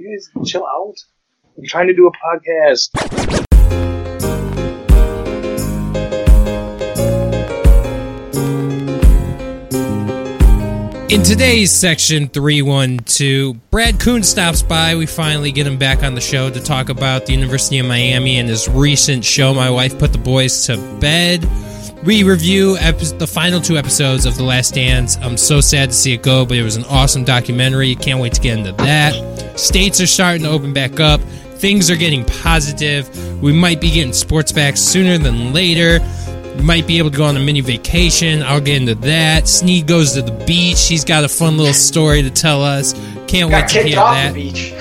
guys chill out. I'm trying to do a podcast. In today's section 312, Brad Kuhn stops by. We finally get him back on the show to talk about the University of Miami and his recent show, My Wife Put the Boys to Bed. We review epi- the final two episodes of The Last Dance. I'm so sad to see it go, but it was an awesome documentary. Can't wait to get into that. States are starting to open back up. Things are getting positive. We might be getting sports back sooner than later. We might be able to go on a mini vacation. I'll get into that. Sneed goes to the beach. He's got a fun little story to tell us. Can't wait Got to kicked hear off that. the beach.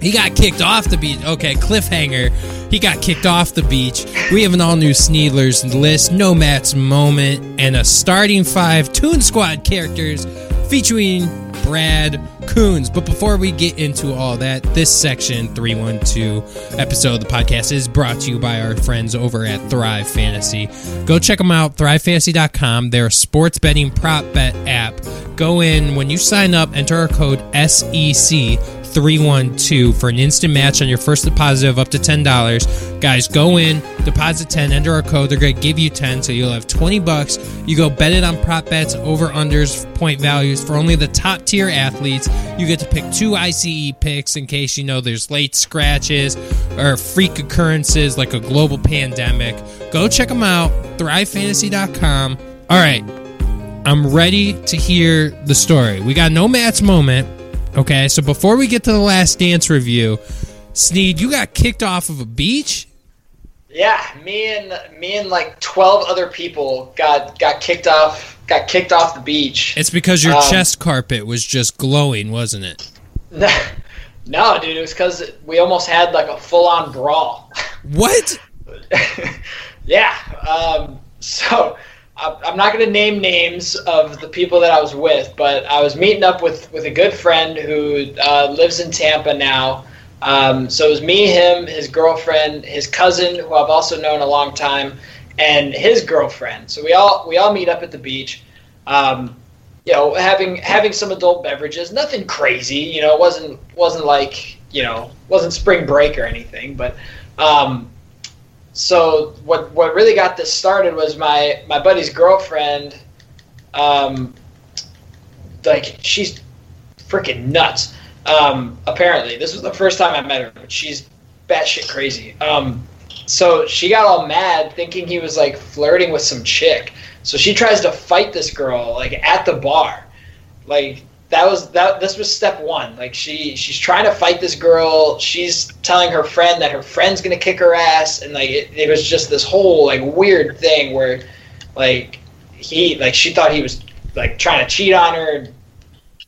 He got kicked off the beach. Okay, cliffhanger. He got kicked off the beach. We have an all new Sneedlers list, no Matt's moment, and a starting five Toon Squad characters featuring Brad Kunz. But before we get into all that, this section 312 episode of the podcast is brought to you by our friends over at Thrive Fantasy. Go check them out, thrivefantasy.com. They're a sports betting prop bet app. Go in when you sign up, enter our code SEC 312 for an instant match on your first deposit of up to $10. Guys, go in, deposit 10, enter our code. They're going to give you 10, so you'll have 20 bucks. You go bet it on prop bets, over unders, point values for only the top tier athletes. You get to pick two ICE picks in case you know there's late scratches or freak occurrences like a global pandemic. Go check them out, thrivefantasy.com. All right, I'm ready to hear the story. We got no Matt's moment. Okay, so before we get to the last dance review, Sneed, you got kicked off of a beach? Yeah, me and me and like twelve other people got got kicked off got kicked off the beach. It's because your Um, chest carpet was just glowing, wasn't it? no, dude, it was because we almost had like a full on brawl. What? yeah. Um, so I'm not going to name names of the people that I was with, but I was meeting up with with a good friend who uh, lives in Tampa now. Um, so it was me, him, his girlfriend, his cousin, who I've also known a long time, and his girlfriend. So we all we all meet up at the beach. Um, you know, having having some adult beverages, nothing crazy. You know, it wasn't wasn't like you know wasn't spring break or anything, but. Um, so what what really got this started was my my buddy's girlfriend um like she's freaking nuts. Um apparently this was the first time i met her but she's batshit crazy. Um so she got all mad thinking he was like flirting with some chick. So she tries to fight this girl like at the bar. Like that was that this was step one. Like she she's trying to fight this girl. She's telling her friend that her friend's gonna kick her ass. And like it, it was just this whole like weird thing where like he like she thought he was like trying to cheat on her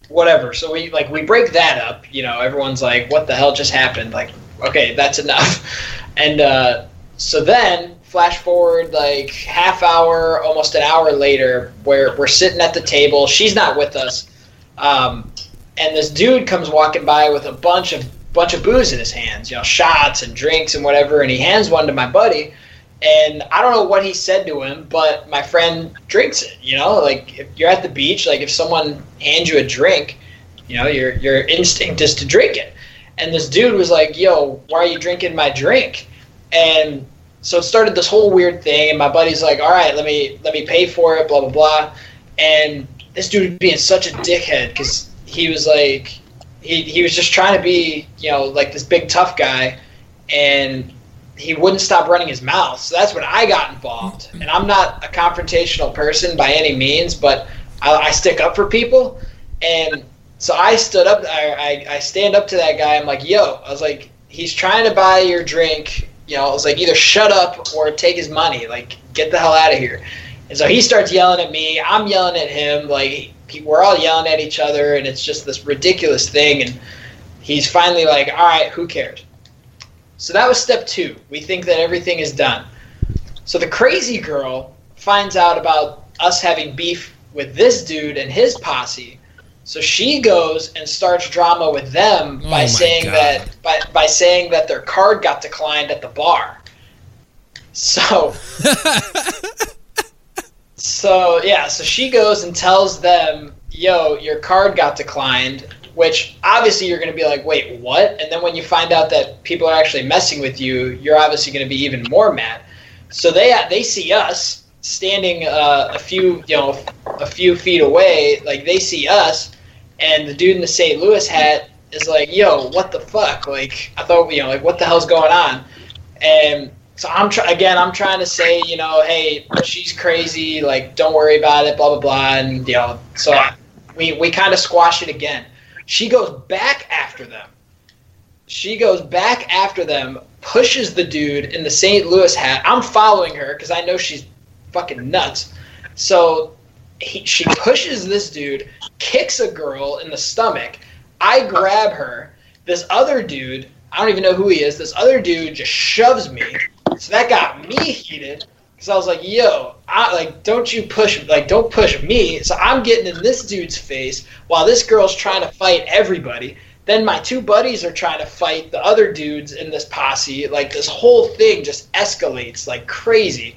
whatever. So we like we break that up you know everyone's like what the hell just happened? Like okay that's enough. And uh so then flash forward like half hour almost an hour later where we're sitting at the table. She's not with us um, and this dude comes walking by with a bunch of bunch of booze in his hands, you know, shots and drinks and whatever, and he hands one to my buddy. And I don't know what he said to him, but my friend drinks it. You know, like if you're at the beach, like if someone hands you a drink, you know, your your instinct is to drink it. And this dude was like, "Yo, why are you drinking my drink?" And so it started this whole weird thing. And my buddy's like, "All right, let me let me pay for it." Blah blah blah. And this dude being such a dickhead because he was like he, he was just trying to be you know like this big tough guy and he wouldn't stop running his mouth. So that's when i got involved. And i'm not a confrontational person by any means but i, I stick up for people. And so i stood up I, I, I stand up to that guy. I'm like yo i was like he's trying to buy your drink. You know i was like either shut up or take his money. Like get the hell out of here and so he starts yelling at me. I'm yelling at him. Like we're all yelling at each other, and it's just this ridiculous thing. And he's finally like, "All right, who cares?" So that was step two. We think that everything is done. So the crazy girl finds out about us having beef with this dude and his posse. So she goes and starts drama with them Oh by my saying God. that by, by saying that their card got declined at the bar. So so yeah, so she goes and tells them, "Yo, your card got declined," which obviously you're going to be like, wait, what? And then when you find out that people are actually messing with you, you're obviously going to be even more mad. So they they see us standing uh, a few you know a few feet away, like they see us, and the dude in the St. Louis hat is like, "Yo, what the fuck?" Like I thought, you know, like what the hell's going on? And so I'm try- again, I'm trying to say, you know, hey, she's crazy. Like, don't worry about it. Blah blah blah. And you know, so I, we we kind of squash it again. She goes back after them. She goes back after them, pushes the dude in the St. Louis hat. I'm following her because I know she's fucking nuts. So he, she pushes this dude, kicks a girl in the stomach. I grab her. This other dude, I don't even know who he is. This other dude just shoves me. So that got me heated because I was like, "Yo, I, like, don't you push, like, don't push me." So I'm getting in this dude's face while this girl's trying to fight everybody. Then my two buddies are trying to fight the other dudes in this posse. Like this whole thing just escalates like crazy.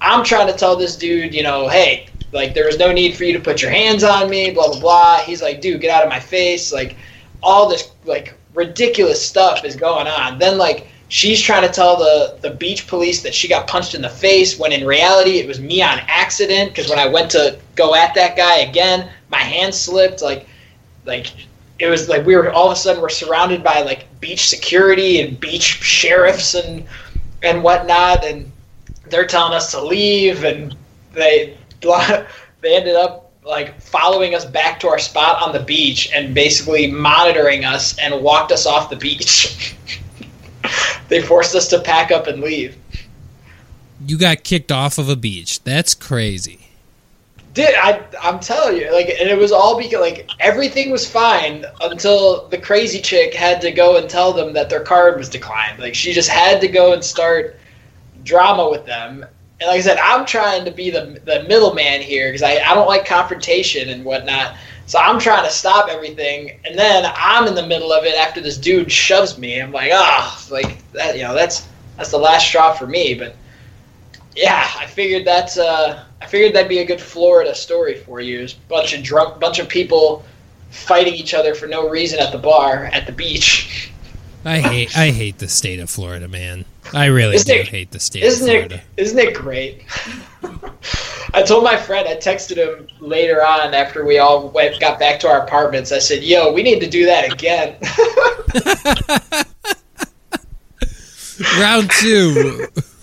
I'm trying to tell this dude, you know, hey, like there was no need for you to put your hands on me, blah blah blah. He's like, dude, get out of my face. Like all this like ridiculous stuff is going on. Then like she's trying to tell the the beach police that she got punched in the face when in reality it was me on accident because when I went to go at that guy again, my hand slipped. Like like it was like we were all of a sudden we're surrounded by like beach security and beach sheriffs and and whatnot and they're telling us to leave and they they ended up like following us back to our spot on the beach and basically monitoring us and walked us off the beach. they forced us to pack up and leave. You got kicked off of a beach. That's crazy. Did I? I'm telling you, like, and it was all because like everything was fine until the crazy chick had to go and tell them that their card was declined. Like, she just had to go and start drama with them. And like I said, I'm trying to be the the middleman here because I, I don't like confrontation and whatnot. So I'm trying to stop everything, and then I'm in the middle of it after this dude shoves me. I'm like, ah, oh, like that, you know, that's that's the last straw for me. But yeah, I figured that's uh, I figured that'd be a good Florida story for you. It's a bunch of drunk, bunch of people fighting each other for no reason at the bar at the beach. I hate I hate the state of Florida, man. I really isn't do it, hate the state isn't. It, isn't it great? I told my friend, I texted him later on after we all went, got back to our apartments. I said, "Yo, we need to do that again." Round two.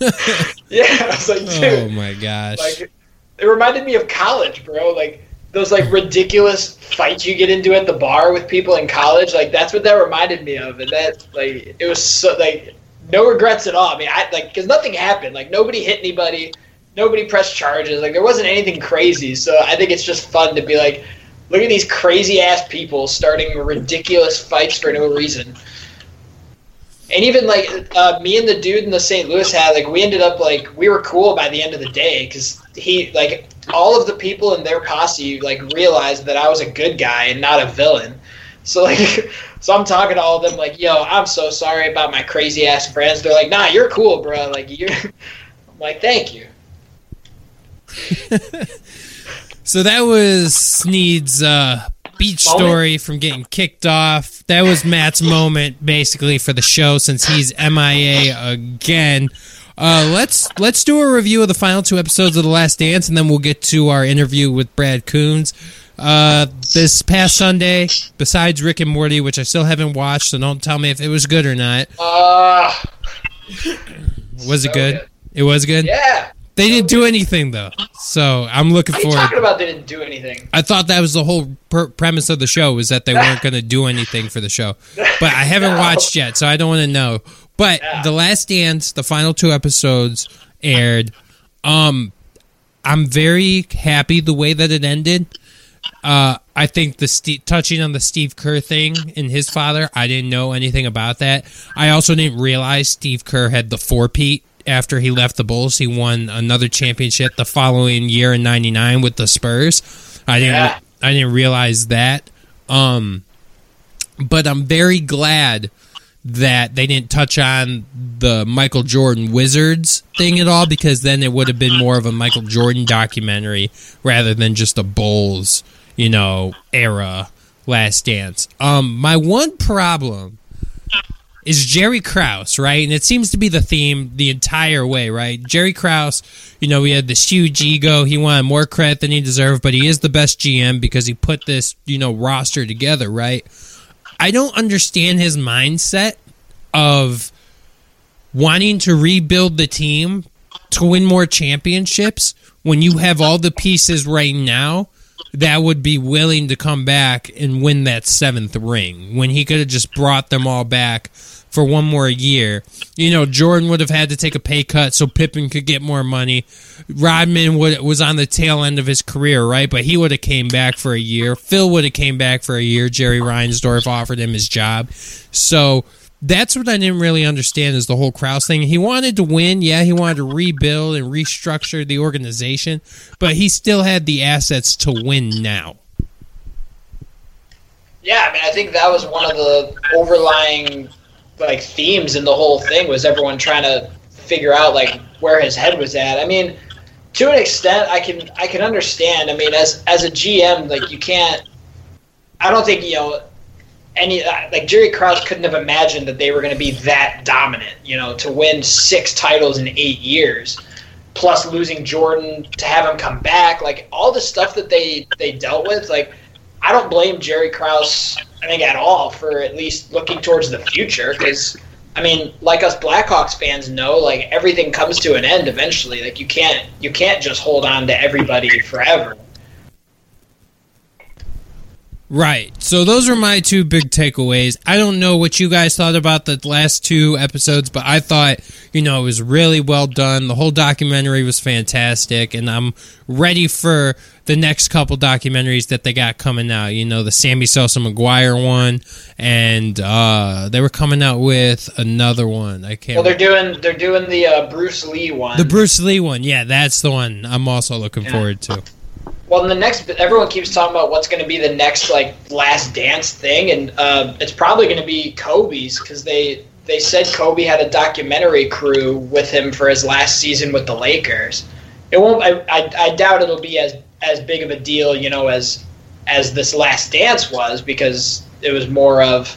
yeah, I was like, oh Dude, oh my gosh! Like, it reminded me of college, bro. Like those like ridiculous fights you get into at the bar with people in college. Like that's what that reminded me of, and that like it was so like no regrets at all. I mean, I like because nothing happened. Like nobody hit anybody, nobody pressed charges. Like there wasn't anything crazy. So I think it's just fun to be like, look at these crazy ass people starting ridiculous fights for no reason. And even like uh, me and the dude in the St. Louis had like we ended up like we were cool by the end of the day because he like all of the people in their posse like realized that I was a good guy and not a villain. So like, so I'm talking to all of them like, "Yo, I'm so sorry about my crazy ass friends." They're like, "Nah, you're cool, bro." Like you're, I'm like, "Thank you." so that was Sneed's uh, beach moment? story from getting kicked off. That was Matt's moment, basically, for the show since he's MIA again. Uh, let's let's do a review of the final two episodes of The Last Dance, and then we'll get to our interview with Brad Kunz. Uh, this past Sunday, besides Rick and Morty, which I still haven't watched, so don't tell me if it was good or not. Uh, was so it good? good? It was good. Yeah. They didn't do anything though, so I'm looking what forward. talking about they didn't do anything. I thought that was the whole per- premise of the show was that they weren't going to do anything for the show, but I haven't no. watched yet, so I don't want to know. But yeah. the Last Dance, the final two episodes aired. Um, I'm very happy the way that it ended. Uh, I think the St- touching on the Steve Kerr thing and his father, I didn't know anything about that. I also didn't realize Steve Kerr had the four-peat after he left the Bulls. He won another championship the following year in '99 with the Spurs. I didn't. Yeah. I didn't realize that. Um, but I'm very glad that they didn't touch on the Michael Jordan Wizards thing at all because then it would have been more of a Michael Jordan documentary rather than just a Bulls, you know, era Last Dance. Um, my one problem is Jerry Krause, right? And it seems to be the theme the entire way, right? Jerry Krause, you know, we had this huge ego. He wanted more credit than he deserved, but he is the best GM because he put this, you know, roster together, right? I don't understand his mindset of wanting to rebuild the team to win more championships when you have all the pieces right now that would be willing to come back and win that seventh ring when he could have just brought them all back for one more year. You know, Jordan would have had to take a pay cut so Pippen could get more money. Rodman would, was on the tail end of his career, right? But he would have came back for a year. Phil would have came back for a year. Jerry Reinsdorf offered him his job. So that's what I didn't really understand is the whole Krause thing. He wanted to win, yeah, he wanted to rebuild and restructure the organization, but he still had the assets to win now. Yeah, I mean, I think that was one of the overlying like themes in the whole thing was everyone trying to figure out like where his head was at. I mean, to an extent, I can I can understand. I mean, as as a GM, like you can't. I don't think you know any like Jerry Krause couldn't have imagined that they were going to be that dominant. You know, to win six titles in eight years, plus losing Jordan to have him come back, like all the stuff that they they dealt with, like. I don't blame Jerry Krause, I think, at all for at least looking towards the future because, I mean, like us Blackhawks fans know, like everything comes to an end eventually. Like you can't you can't just hold on to everybody forever. Right. So those are my two big takeaways. I don't know what you guys thought about the last two episodes, but I thought, you know, it was really well done. The whole documentary was fantastic, and I'm ready for the next couple documentaries that they got coming out. You know, the Sammy Sosa McGwire one, and uh, they were coming out with another one. I can't. Well, they're doing they're doing the uh, Bruce Lee one. The Bruce Lee one, yeah, that's the one. I'm also looking yeah. forward to. Well, in the next, everyone keeps talking about what's going to be the next like last dance thing, and uh, it's probably going to be Kobe's because they they said Kobe had a documentary crew with him for his last season with the Lakers. It won't. I, I, I doubt it'll be as as big of a deal, you know, as as this last dance was because it was more of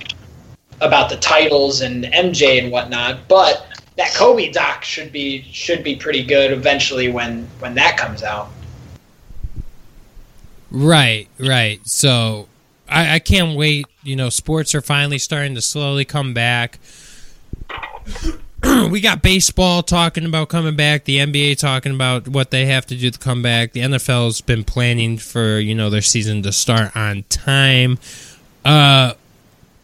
about the titles and MJ and whatnot. But that Kobe doc should be should be pretty good eventually when when that comes out. Right, right. So I, I can't wait. You know, sports are finally starting to slowly come back. we got baseball talking about coming back, the NBA talking about what they have to do to come back. The NFL's been planning for, you know, their season to start on time. Uh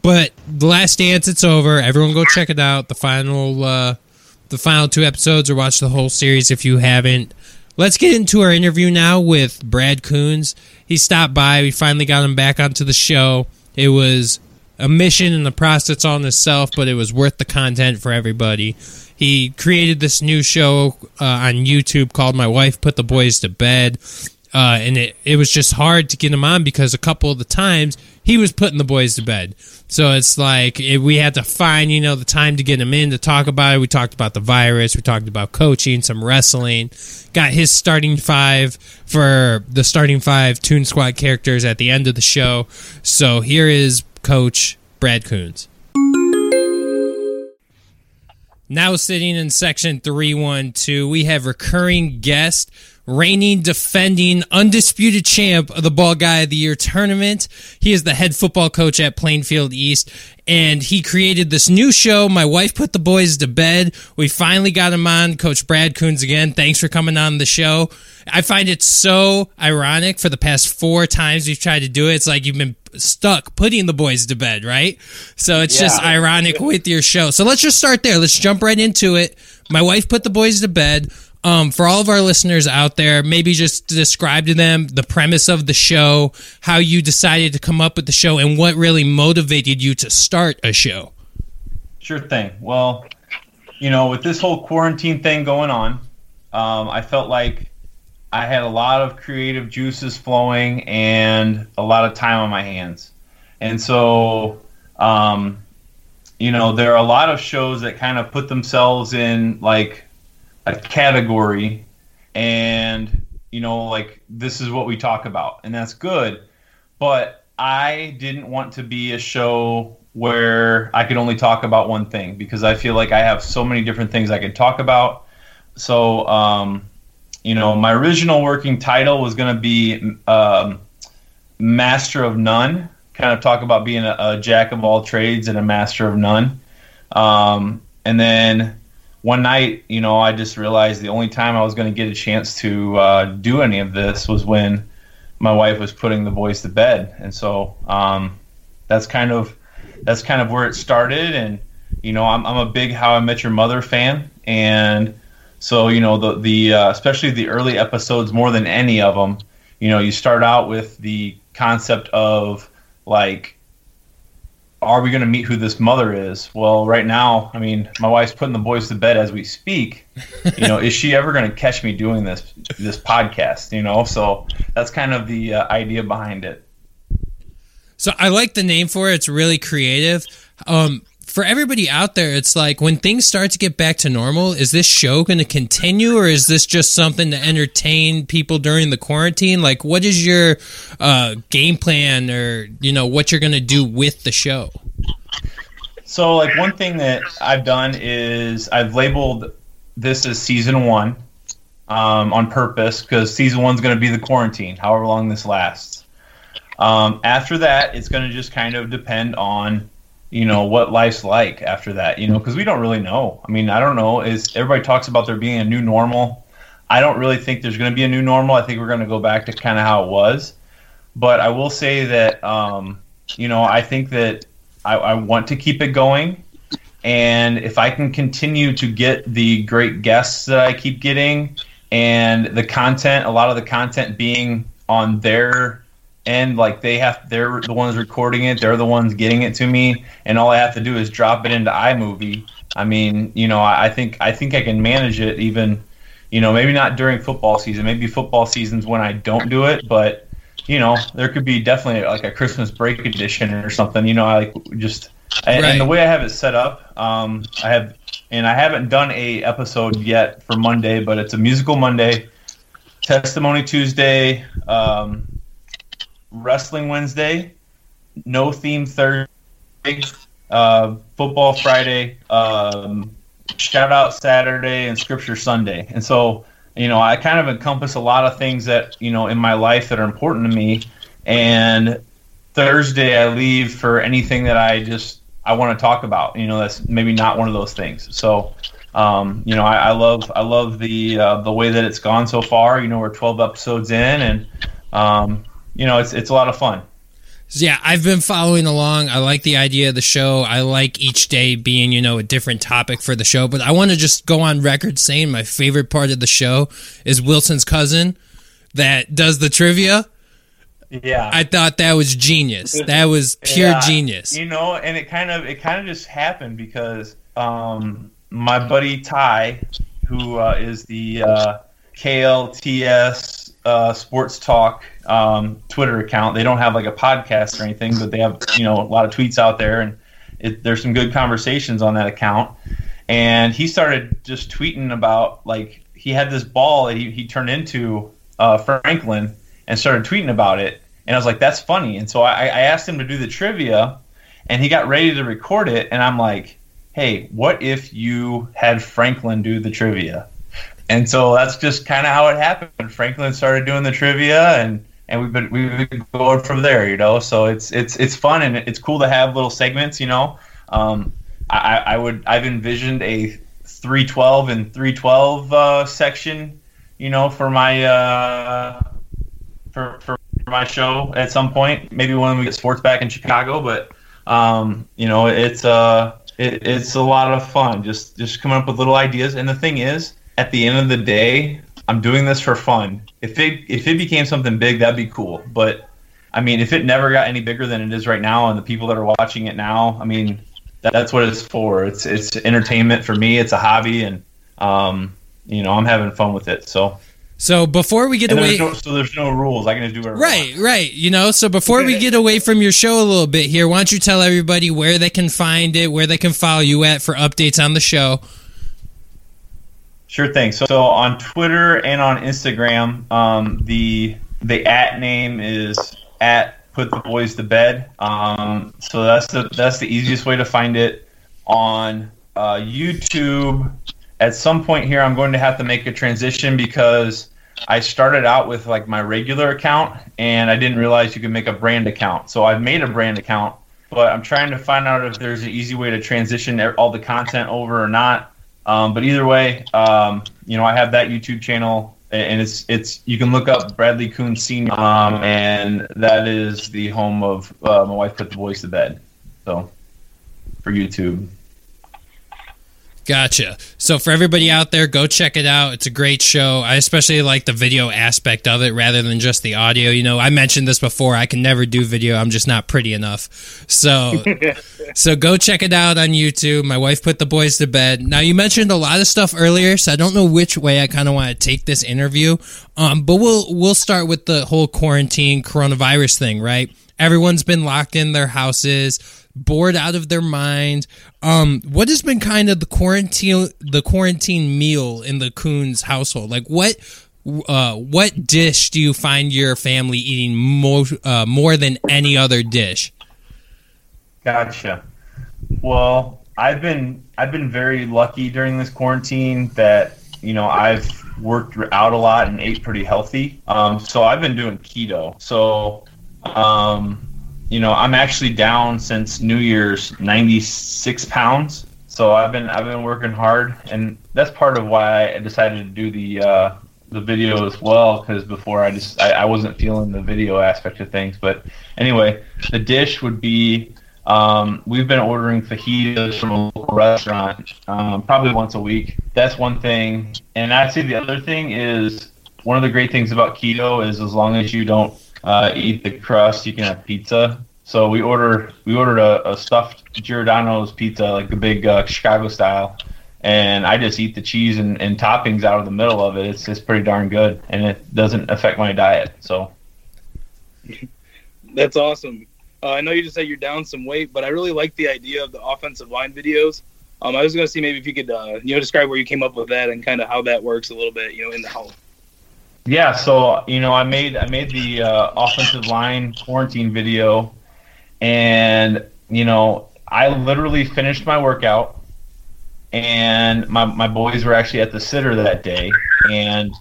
but the last dance it's over. Everyone go check it out. The final uh the final two episodes or watch the whole series if you haven't. Let's get into our interview now with Brad Kunz. He stopped by. We finally got him back onto the show. It was a mission and the process on itself, but it was worth the content for everybody. He created this new show uh, on YouTube called My Wife Put the Boys to Bed. Uh, and it, it was just hard to get him on because a couple of the times he was putting the boys to bed. So it's like it, we had to find, you know, the time to get him in to talk about it. We talked about the virus. We talked about coaching, some wrestling. Got his starting five for the starting five Toon Squad characters at the end of the show. So here is Coach Brad Kunz. Now sitting in section 312, we have recurring guest reigning, defending, undisputed champ of the Ball Guy of the Year tournament. He is the head football coach at Plainfield East, and he created this new show. My wife put the boys to bed. We finally got him on, Coach Brad Kunz again. Thanks for coming on the show. I find it so ironic for the past four times we've tried to do it. It's like you've been stuck putting the boys to bed, right? So it's yeah. just ironic with your show. So let's just start there. Let's jump right into it. My wife put the boys to bed. Um, for all of our listeners out there, maybe just describe to them the premise of the show, how you decided to come up with the show, and what really motivated you to start a show. Sure thing. Well, you know, with this whole quarantine thing going on, um, I felt like I had a lot of creative juices flowing and a lot of time on my hands. And so, um, you know, there are a lot of shows that kind of put themselves in like a category and you know like this is what we talk about and that's good but I didn't want to be a show where I could only talk about one thing because I feel like I have so many different things I could talk about. So, um, you know, my original working title was going to be um, Master of None, kind of talk about being a, a, jack of all trades and a master of none. Um, and then one night, you know, I just realized the only time I was going to get a chance to uh, do any of this was when my wife was putting the boys to bed, and so um, that's kind of that's kind of where it started. And you know, I'm, I'm a big How I Met Your Mother fan, and so you know the the uh, especially the early episodes more than any of them. You know, you start out with the concept of like are we going to meet who this mother is? Well, right now, I mean, my wife's putting the boys to bed as we speak. You know, is she ever going to catch me doing this this podcast? You know, so that's kind of the uh, idea behind it. So I like the name for it. It's really creative. Um, for everybody out there, it's like when things start to get back to normal, is this show going to continue or is this just something to entertain people during the quarantine? Like, what is your uh, game plan or, you know, what you're going to do with the show? So, like, one thing that I've done is I've labeled this as season one um, on purpose because season one's going to be the quarantine, however long this lasts. Um, after that, it's going to just kind of depend on you know what life's like after that you know because we don't really know. I mean i don't know. Is everybody talks about there being a new normal. I don't really think there's going to be a new normal. I think we're going to go back to kind of how it was. But i will say that um, you know i think that I, I want to keep it going. And if i can continue to get the great guests that i keep getting and the content a lot of the content being on their and like they have they're the ones recording it. They're the ones getting it to me. And all i have to do is drop it into imovie. I mean you know i, I think i think i can manage it even you know maybe not during football season. Maybe football seasons when i don't do it. But you know there could be definitely like a christmas break edition or something. You know i like just and, right. and the way i have it set up um, i have and i haven't done a episode yet for monday but it's a musical monday. Testimony tuesday um, Wrestling Wednesday, no theme Thursday, uh, football Friday, um, shout out Saturday, and scripture Sunday. And so, you know, I kind of encompass a lot of things that, you know, in my life that are important to me. And Thursday, I leave for anything that I just I want to talk about. You know, that's maybe not one of those things. So, um, you know, I, I, love I love the uh, the way that it's gone so far. You know, we're 12 episodes in, and um, you know, it's it's a lot of fun. Yeah, I've been following along. I like the idea of the show. I like each day being, you know, a different topic for the show. But I want to just go on record saying my favorite part of the show is Wilson's cousin that does the trivia. Yeah, I thought that was genius. That was pure yeah, genius. You know, and it kind of it kind of just happened because um, my buddy Ty, who uh, is the uh, KLTS uh, sports talk um, Twitter account. They don't have like a podcast or anything, but they have you know a lot of tweets out there, and it, there's some good conversations on that account. And he started just tweeting about like he had this ball that he, he turned into uh, Franklin and started tweeting about it. And I was like, that's funny. And so I, I asked him to do the trivia, and he got ready to record it. And I'm like, hey, what if you had Franklin do the trivia? and so that's just kind of how it happened. Franklin started doing the trivia, and and we've been we've been going from there, you know. So it's it's it's fun and it's cool to have little segments, you know. Um, I, I would I've envisioned a 312 and 312 uh, section, you know, for my uh, for, for my show at some point. Maybe when we get sports back in Chicago, but um, you know, it's uh, it, it's a lot of fun. Just just coming up with little ideas. And the thing is, at the end of the day, I'm doing this for fun. If it if it became something big, that'd be cool. But I mean, if it never got any bigger than it is right now, and the people that are watching it now, I mean, that, that's what it's for. It's it's entertainment for me. It's a hobby, and um, you know, I'm having fun with it. So. So before we get and away, there's no, so there's no rules. I can just do whatever. Right, right. You know, so before we get away from your show a little bit here, why don't you tell everybody where they can find it, where they can follow you at for updates on the show? Sure thing. So, so on Twitter and on Instagram, um, the the at name is at put the boys to bed. Um, so that's the that's the easiest way to find it on uh, YouTube. At some point here, I'm going to have to make a transition because I started out with like my regular account and I didn't realize you could make a brand account. So I've made a brand account, but I'm trying to find out if there's an easy way to transition all the content over or not. Um, but either way, um, you know, I have that YouTube channel and it's it's you can look up Bradley Coon Senior, um, and that is the home of uh, my wife put the boys to bed. So for YouTube. Gotcha. So for everybody out there, go check it out. It's a great show. I especially like the video aspect of it rather than just the audio. You know, I mentioned this before. I can never do video. I'm just not pretty enough. So so go check it out on YouTube. My wife put the boys to bed. Now you mentioned a lot of stuff earlier, so I don't know which way I kind of want to take this interview. Um, but we'll we'll start with the whole quarantine coronavirus thing, right? Everyone's been locked in their houses bored out of their mind. Um, what has been kind of the quarantine the quarantine meal in the Kunz household? Like what uh, what dish do you find your family eating more uh, more than any other dish? Gotcha. Well, I've been I've been very lucky during this quarantine that you know I've worked out a lot and ate pretty healthy. Um, so I've been doing keto. So um, you know, I'm actually down since New Year's 96 pounds. So I've been I've been working hard, and that's part of why I decided to do the uh, the video as well. Because before I just I, I, wasn't feeling the video aspect of things. But anyway, the dish would be um, we've been ordering fajitas from a local restaurant um, probably once a week. That's one thing, and I'd say the other thing is one of the great things about keto is as long as you don't uh, eat the crust, you can have pizza. So we order we ordered a, a stuffed Giordano's pizza, like the big uh, Chicago style, and I just eat the cheese and, and toppings out of the middle of it. It's it's pretty darn good, and it doesn't affect my diet. So that's awesome. Uh, I know you just said you're down some weight, but I really like the idea of the offensive line videos. Um, I was going to see maybe if you could, uh, you know, describe where you came up with that and kind of how that works a little bit, you know, in the house. Yeah, so you know, I made I made the uh, offensive line quarantine video, and you know, I literally finished my workout, and my my boys were actually at the sitter that day, and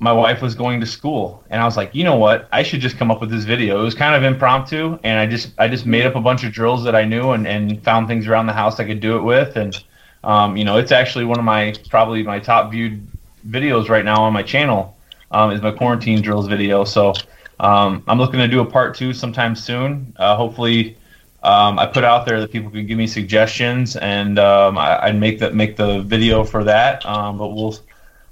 my wife was going to school, and I was like, you know what, I should just come up with this video. It was kind of impromptu, and I just I just made up a bunch of drills that I knew, and and found things around the house I could do it with, and um, you know, it's actually one of my probably my top viewed videos right now on my channel um, is my quarantine drills video. So um, I'm looking to do a part two sometime soon. Uh, hopefully, um, I put out there that people can give me suggestions, and um, I, would make that make the video for that. Um, but we'll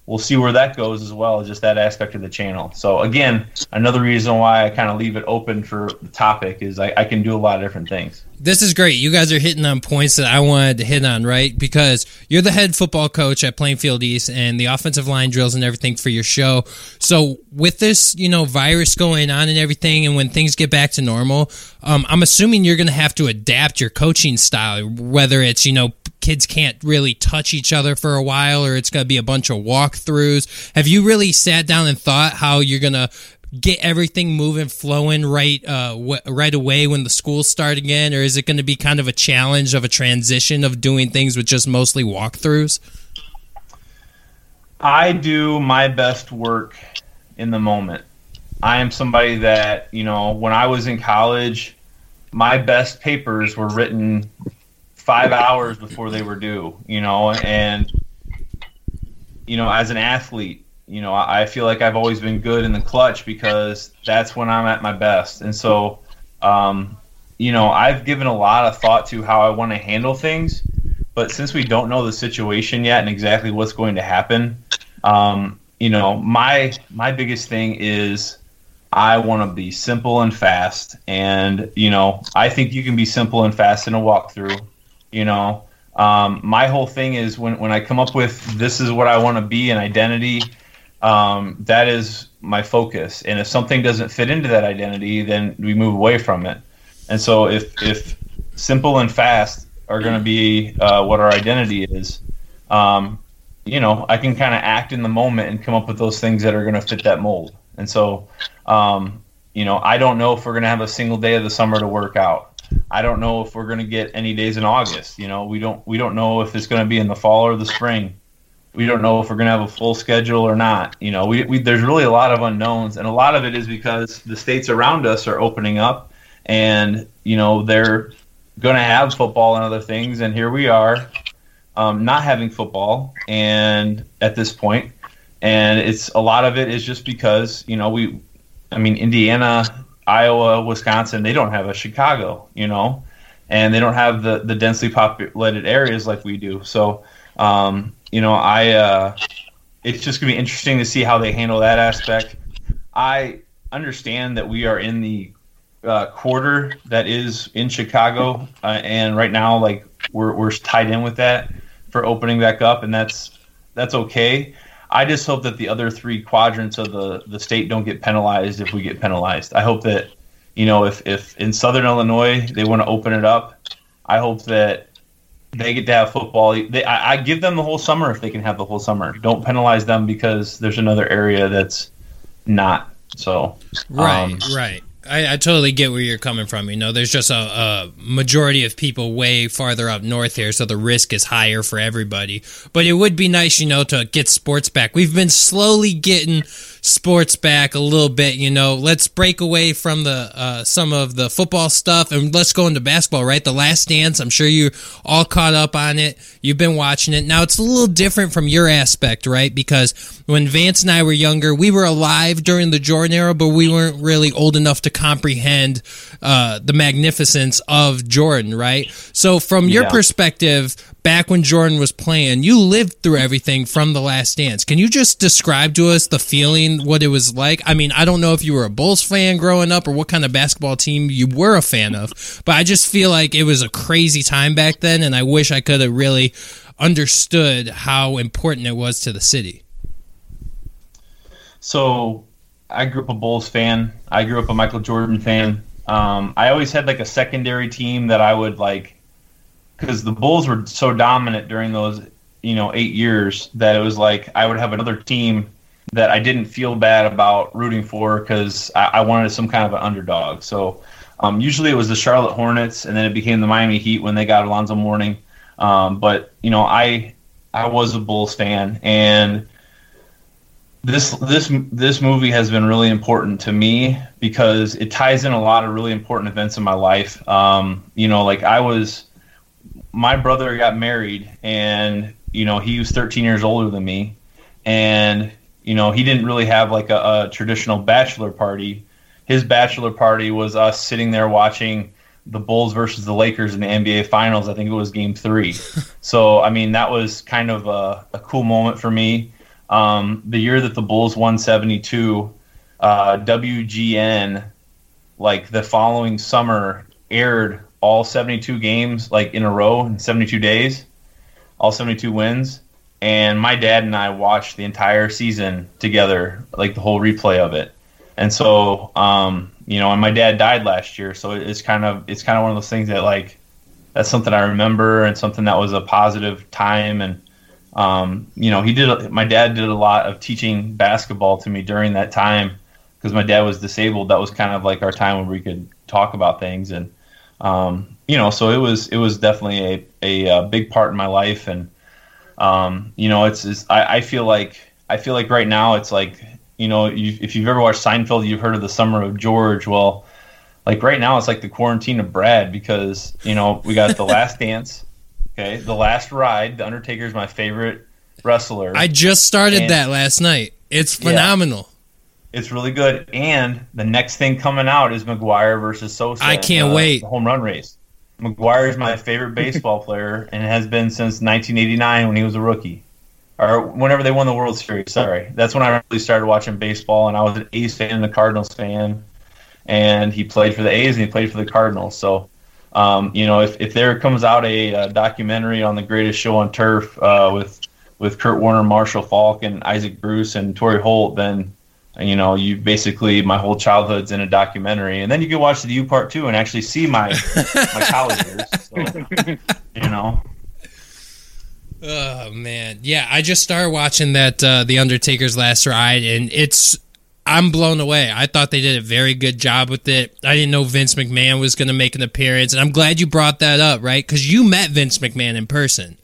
we'll see where that goes as well, just that aspect of the channel. So again, another reason why I kind of leave it open for the topic is I, I, can do a lot of different things. This is great. You guys are hitting on points that I wanted to hit on, right? Because you're the head football coach at Plainfield East and the offensive line drills and everything for your show. So with this, you know, virus going on and everything, and when things get back to normal, um, I'm assuming you're going to have to adapt your coaching style, whether it's, you know, kids can't really touch each other for a while or it's going to be a bunch of walkthroughs. Have you really sat down and thought how you're going to get everything moving, flowing right uh, w- right away when the schools start again, or is it going to be kind of a challenge of a transition of doing things with just mostly walkthroughs? I do my best work in the moment. I am somebody that you know when I was in college, my best papers were written five hours before they were due, you know, and you know, as an athlete, you know, I feel like I've always been good in the clutch because that's when I'm at my best. And so, um, you know, I've given a lot of thought to how I want to handle things, but since we don't know the situation yet and exactly what's going to happen, um, you know, my my biggest thing is I want to be simple and fast, and you know, I think you can be simple and fast in a walkthrough. You know, um, my whole thing is when, when I come up with this is what I want to be an identity, um, that is my focus. And if something doesn't fit into that identity, then we move away from it. And so if, if simple and fast are going to be uh, what our identity is, um, you know, I can kind of act in the moment and come up with those things that are going to fit that mold. And so, um, you know, I don't know if we're going to have a single day of the summer to work out. I don't know if we're going to get any days in August. You know, we don't we don't know if it's going to be in the fall or the spring. We don't know if we're going to have a full schedule or not. You know, we, we there's really a lot of unknowns, and a lot of it is because the states around us are opening up, and you know they're going to have football and other things, and here we are, um, not having football, and at this point, and it's a lot of it is just because you know we I mean, Indiana, Iowa, Wisconsin, they don't have a Chicago, you know, and they don't have the, the densely populated areas like we do. So, um, you know, I uh, it's just gonna be interesting to see how they handle that aspect. I understand that we are in the uh, quarter that is in Chicago, uh, and right now, like we're we're tied in with that for opening back up, and that's that's okay. I just hope that the other three quadrants of the, the state don't get penalized if we get penalized. I hope that, you know, if, if in Southern Illinois they want to open it up, I hope that they get to have football. They, I, I give them the whole summer if they can have the whole summer. Don't penalize them because there's another area that's not. So right, um, right. I, I, totally get where you're coming from. You know, there's just a, a, majority of people way farther up north here, so the risk is higher for everybody. But it would be nice, you know, to get sports back. We've been slowly getting sports back a little bit. You know, let's break away from the uh, some of the football stuff and let's go into basketball. Right, The Last Dance. I'm sure you all caught up on it. You've been watching it. Now it's a little different from your aspect, right? Because when Vance and I were younger, we were alive during the Jordan era, but we weren't really old enough to comprehend uh, the magnificence of Jordan, right? So from your yeah. perspective back when Jordan was playing, you lived through everything from The Last Dance. Can you just describe to us the feeling, what it was like? I mean, I don't know if you were a Bulls fan growing up or what kind of basketball team you were a fan of, but I just feel like it was a crazy time back then, and I wish I could have really understood how important it was to the city. So, I grew up a Bulls fan. I grew up a Michael Jordan fan. Um, I always had like a secondary team that I would like because the Bulls were so dominant during those you know eight years that it was like I would have another team that I didn't feel bad about rooting for because I, I, wanted some kind of an underdog. So um, usually it was the Charlotte Hornets, and then it became the Miami Heat when they got Alonzo Mourning. Um, but you know I I was a Bulls fan, and this this this movie has been really important to me because it ties in a lot of really important events in my life. Um, you know, like I was my brother got married and you know he was 13 years older than me. And you know he didn't really have like a, a, traditional bachelor party. His bachelor party was us sitting there watching the bulls versus the lakers in the nba finals. I think it was game three. So i mean that was kind of a, a cool moment for me. Um, the year that the bulls won 72 uh, wgn like the following summer aired all 72 games like in a row in 72 days, all 72 wins. And my dad and I watched the entire season together, like the whole replay of it. And so, um, you know, and my dad died last year, so it's kind of it's kind of one of those things that like that's something I remember and something that was a positive time. And um, you know, he did. My dad did a lot of teaching basketball to me during that time because my dad was disabled. That was kind of like our time when we could talk about things and um, you know, so it was it was definitely a, a, a big part in my life, and um, you know, it's, it's I, I, feel like I feel like right now it's like you know, you, if you've ever watched Seinfeld, you've heard of the Summer of George. Well, like right now, it's like the quarantine of Brad because you know we got the Last Dance, okay, the Last Ride. The Undertaker is my favorite wrestler. I just started and, that last night. It's phenomenal. It's really good. And the next thing coming out is McGwire versus Sosa. I can't uh, wait. home run race. McGwire is my favorite baseball player and has been since 1989 when he was a rookie. Or whenever they won the World Series, sorry. That's when I really started watching baseball, and I was an A's fan and a Cardinals fan. And he played for the A's and he played for the Cardinals. So, um, you know, if, if there comes out a, a, documentary on the greatest show on turf uh, with with Kurt Warner, Marshall Faulk, and Isaac Bruce and Torry Holt, then you know, you basically my whole childhood's in a documentary, and then you can watch the U part two and actually see my my college years. So, you know. Oh man, yeah! I just started watching that uh, The Undertaker's Last Ride, and it's I'm blown away. I thought they did a very good job with it. I didn't know Vince McMahon was going to make an appearance, and I'm glad you brought that up, right? Because you met Vince McMahon in person.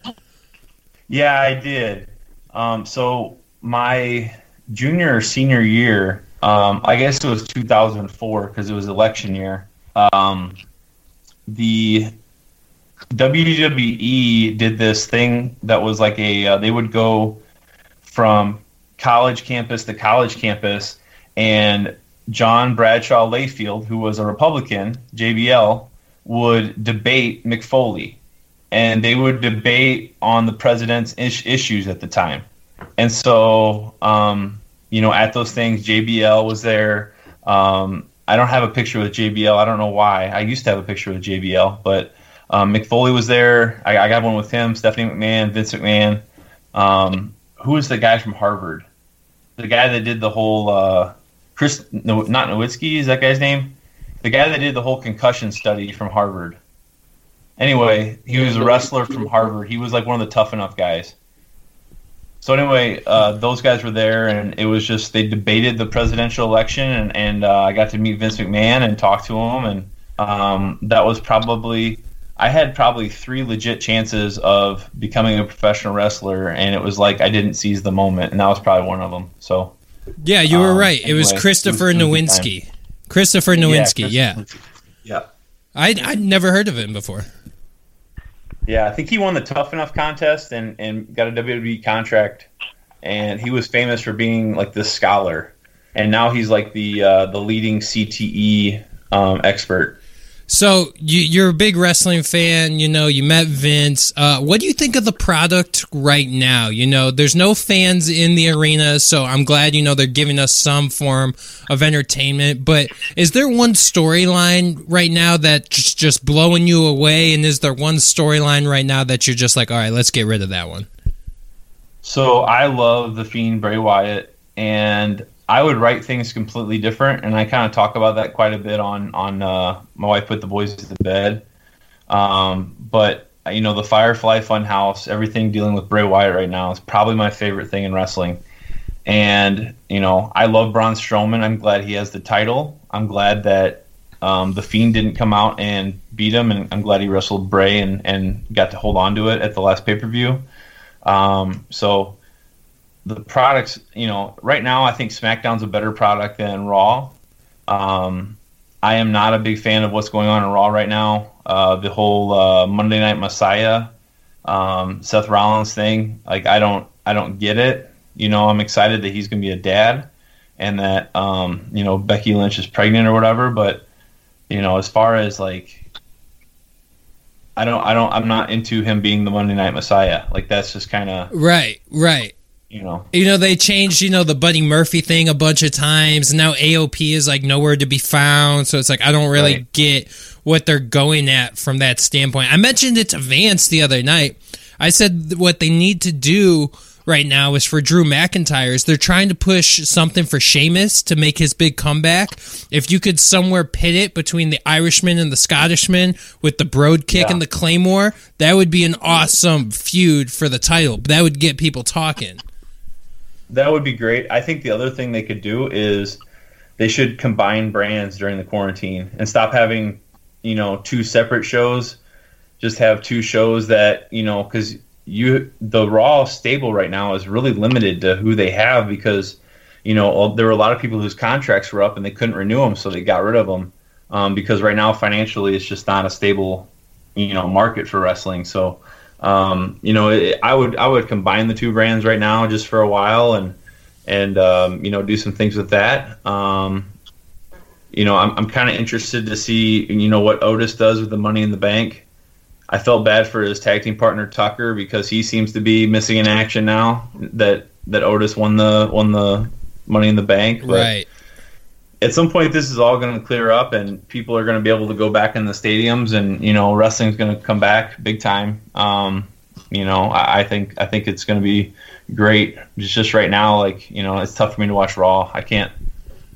Yeah, I did. Um, so my junior or senior year, um, I guess it was 2004 because it was election year. Um, the WWE did this thing that was like a uh, they would go from college campus to college campus, and John Bradshaw Layfield, who was a Republican, JBL, would debate Mick Foley, and they would debate on the president's is- issues at the time. And so, um, you know, at those things, JBL was there. Um, I don't have a picture with JBL. I don't know why. I used to have a picture with JBL, but um, Mick Foley was there. I, I, got one with him, Stephanie McMahon, Vince McMahon. Um, who was the guy from Harvard? The guy that did the whole uh, Chris, no, not Nowitzki, is that guy's name? The guy that did the whole concussion study from Harvard. Anyway, he was a wrestler from Harvard. He was like one of the tough enough guys. So anyway, uh, those guys were there, and it was just they debated the presidential election, and, and uh, I got to meet Vince McMahon and talk to him, and um, that was probably I had probably three legit chances of becoming a professional wrestler, and it was like I didn't seize the moment, and that was probably one of them. So yeah, you were um, right. It was Christopher it was, Nowinski. Christopher Nowinski. Yeah. Yeah. I I'd never heard of him before. Yeah, I think he won the Tough Enough contest and, and got a WWE contract, and he was famous for being like this scholar, and now he's like the uh, the leading CTE um, expert. So you, are a big wrestling fan. You know, you met Vince. Uh, what do you think of the product right now? You know, there's no fans in the arena, so I'm glad you know they're giving us some form of entertainment. But is there one storyline right now that's just blowing you away? And is there one storyline right now that you're just like, all right, let's get rid of that one? So I love the Fiend Bray Wyatt, and I would write things completely different, and I kind of talk about that quite a bit on on uh, my wife put the boys to bed. Um, but you know, the Firefly Funhouse, everything dealing with Bray Wyatt right now is probably my favorite thing in wrestling. And you know, I love Braun Strowman. I'm glad he has the title. I'm glad that um, the Fiend didn't come out and beat him, and I'm glad he wrestled Bray and and got to hold on to it at the last pay per view. Um, so the products, you know, right now I think SmackDown's a better product than Raw. Um, I am not a big fan of what's going on in Raw right now. Uh, the whole uh, Monday Night Messiah, um, Seth Rollins thing, like I don't, I don't get it. You know, I'm excited that he's going to be a dad, and that um, you know Becky Lynch is pregnant or whatever. But you know, as far as like I don't, I don't, I'm not into him being the Monday Night Messiah. Like that's just kind of right, right you know. You know, they changed, you know, the Buddy Murphy thing a bunch of times. And now AOP is like nowhere to be found. So it's like I don't really right. get what they're going at from that standpoint. I mentioned it to Vance the other night. I said what they need to do right now is for Drew McIntyre's. They're trying to push something for Sheamus to make his big comeback. If you could somewhere pit it between the Irishman and the Scottishman with the Brogue kick yeah. and the Claymore, that would be an awesome feud for the title. That would get people talking. That would be great. I think the other thing they could do is they should combine brands during the quarantine and stop having, you know, two separate shows. Just have two shows that, you know, because you the Raw stable right now is really limited to who they have because, you know, there were a lot of people whose contracts were up and they couldn't renew them, so they got rid of them. Um, because right now financially it's just not a stable, you know, market for wrestling. So um, you know, it, I would I would combine the two brands right now just for a while and and um, you know do some things with that. Um, you know, I'm I'm kind of interested to see you know what Otis does with the Money in the Bank. I felt bad for his tag team partner Tucker because he seems to be missing in action now that that Otis won the won the Money in the Bank. But, right at some point this is all going to clear up and people are going to be able to go back in the stadiums and you know wrestling's going to come back big time um, you know I, I, think i think it's going to be great just just right now like you know it's tough for me to watch raw i can't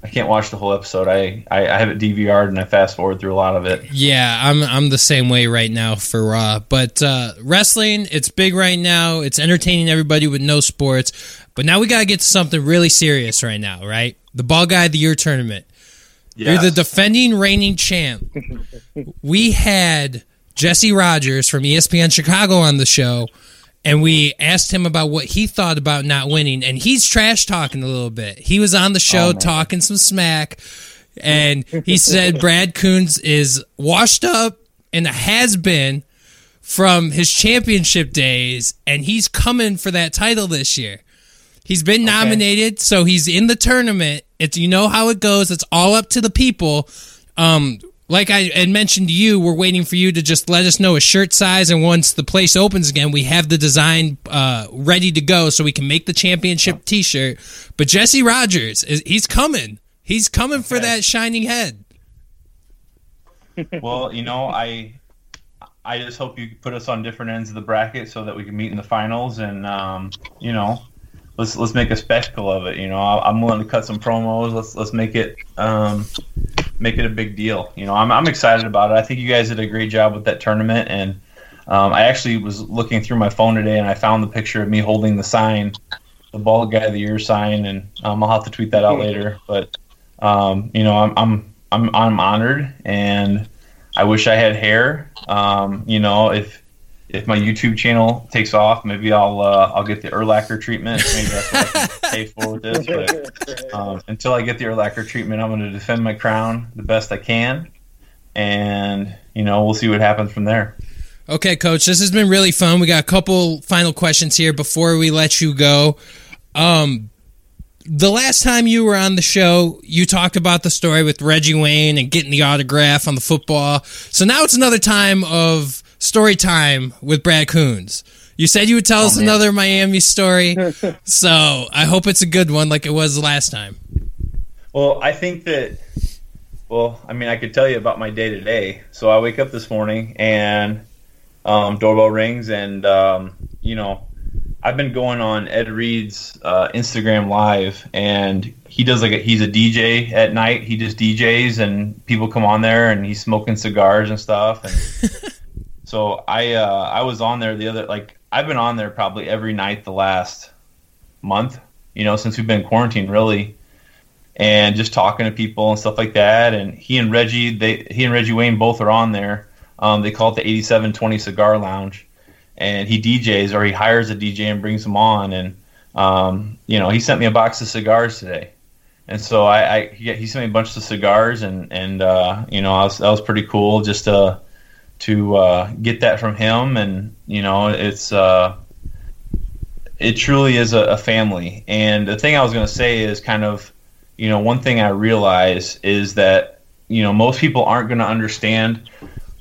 I can't watch the whole episode. I, I, I have it DVR'd and I fast forward through a lot of it. Yeah, I'm I'm the same way right now for Raw. But uh, wrestling, it's big right now. It's entertaining everybody with no sports. But now we gotta get to something really serious right now, right? The Ball Guy of the Year tournament. You're the defending reigning champ. we had Jesse Rogers from ESPN Chicago on the show, and we asked him about what he thought about not winning, and he's trash talking a little bit. He was on the show Oh, talking some smack, and he said Brad Kunz is washed up and has been from his championship days, and he's coming for that title this year. He's been nominated, so he's in the tournament. It's you know how it goes. It's all up to the people. Um, like I had mentioned to you, we're waiting for you to just let us know a shirt size, and once the place opens again, we have the design uh, ready to go, so we can make the championship T-shirt. But Jesse Rogers, is, he's coming. He's coming for that shining head. well, you know, I I just hope you put us on different ends of the bracket so that we can meet in the finals, and um, you know, let's let's make a spectacle of it. You know, I- I'm willing to cut some promos. Let's let's make it um, make it a big deal. You know, I'm I'm excited about it. I think you guys did a great job with that tournament, and um, I actually was looking through my phone today, and I found the picture of me holding the sign, the bald guy of the year sign, and um, I'll have to tweet that out later. But um, you know, I'm I'm I'm I'm honored, and I wish I had hair. Um, you know, if if my YouTube channel takes off, maybe I'll uh, I'll get the Urlacher treatment. Maybe that's what I can pay for with this. But um, until I get the Urlacher treatment, I'm going to defend my crown the best I can, and you know, we'll see what happens from there. Okay, coach, this has been really fun. We got a couple final questions here before we let you go. Um, the last time you were on the show, you talked about the story with Reggie Wayne and getting the autograph on the football. So now it's another time of story time with Brad Kunz. You said you would tell us man. another Miami story, so I hope it's a good one like it was the last time. Well, I think that. Well, I mean, I could tell you about my day to day. So I wake up this morning and um, doorbell rings, and um, you know, I've been going on Ed Reed's uh, Instagram Live, and he does like a, he's a DJ at night. He just DJs, and people come on there, and he's smoking cigars and stuff. And so I uh, I was on there the other like I've been on there probably every night the last month. You know, since we've been quarantined, really and just talking to people and stuff like that. And he and Reggie, they he and Reggie Wayne both are on there. Um, they call it the 8720 Cigar Lounge, and he DJs or he hires a DJ and brings them on. And um, you know, he sent me a box of cigars today, and so I, I he, sent me a bunch of cigars, and and uh, you know, I was, that was pretty cool just to to uh, get that from him. And you know, it's. Uh, it truly is a, a family. And the thing I was going to say is kind of, you know, one thing I realize is that, you know, most people aren't going to understand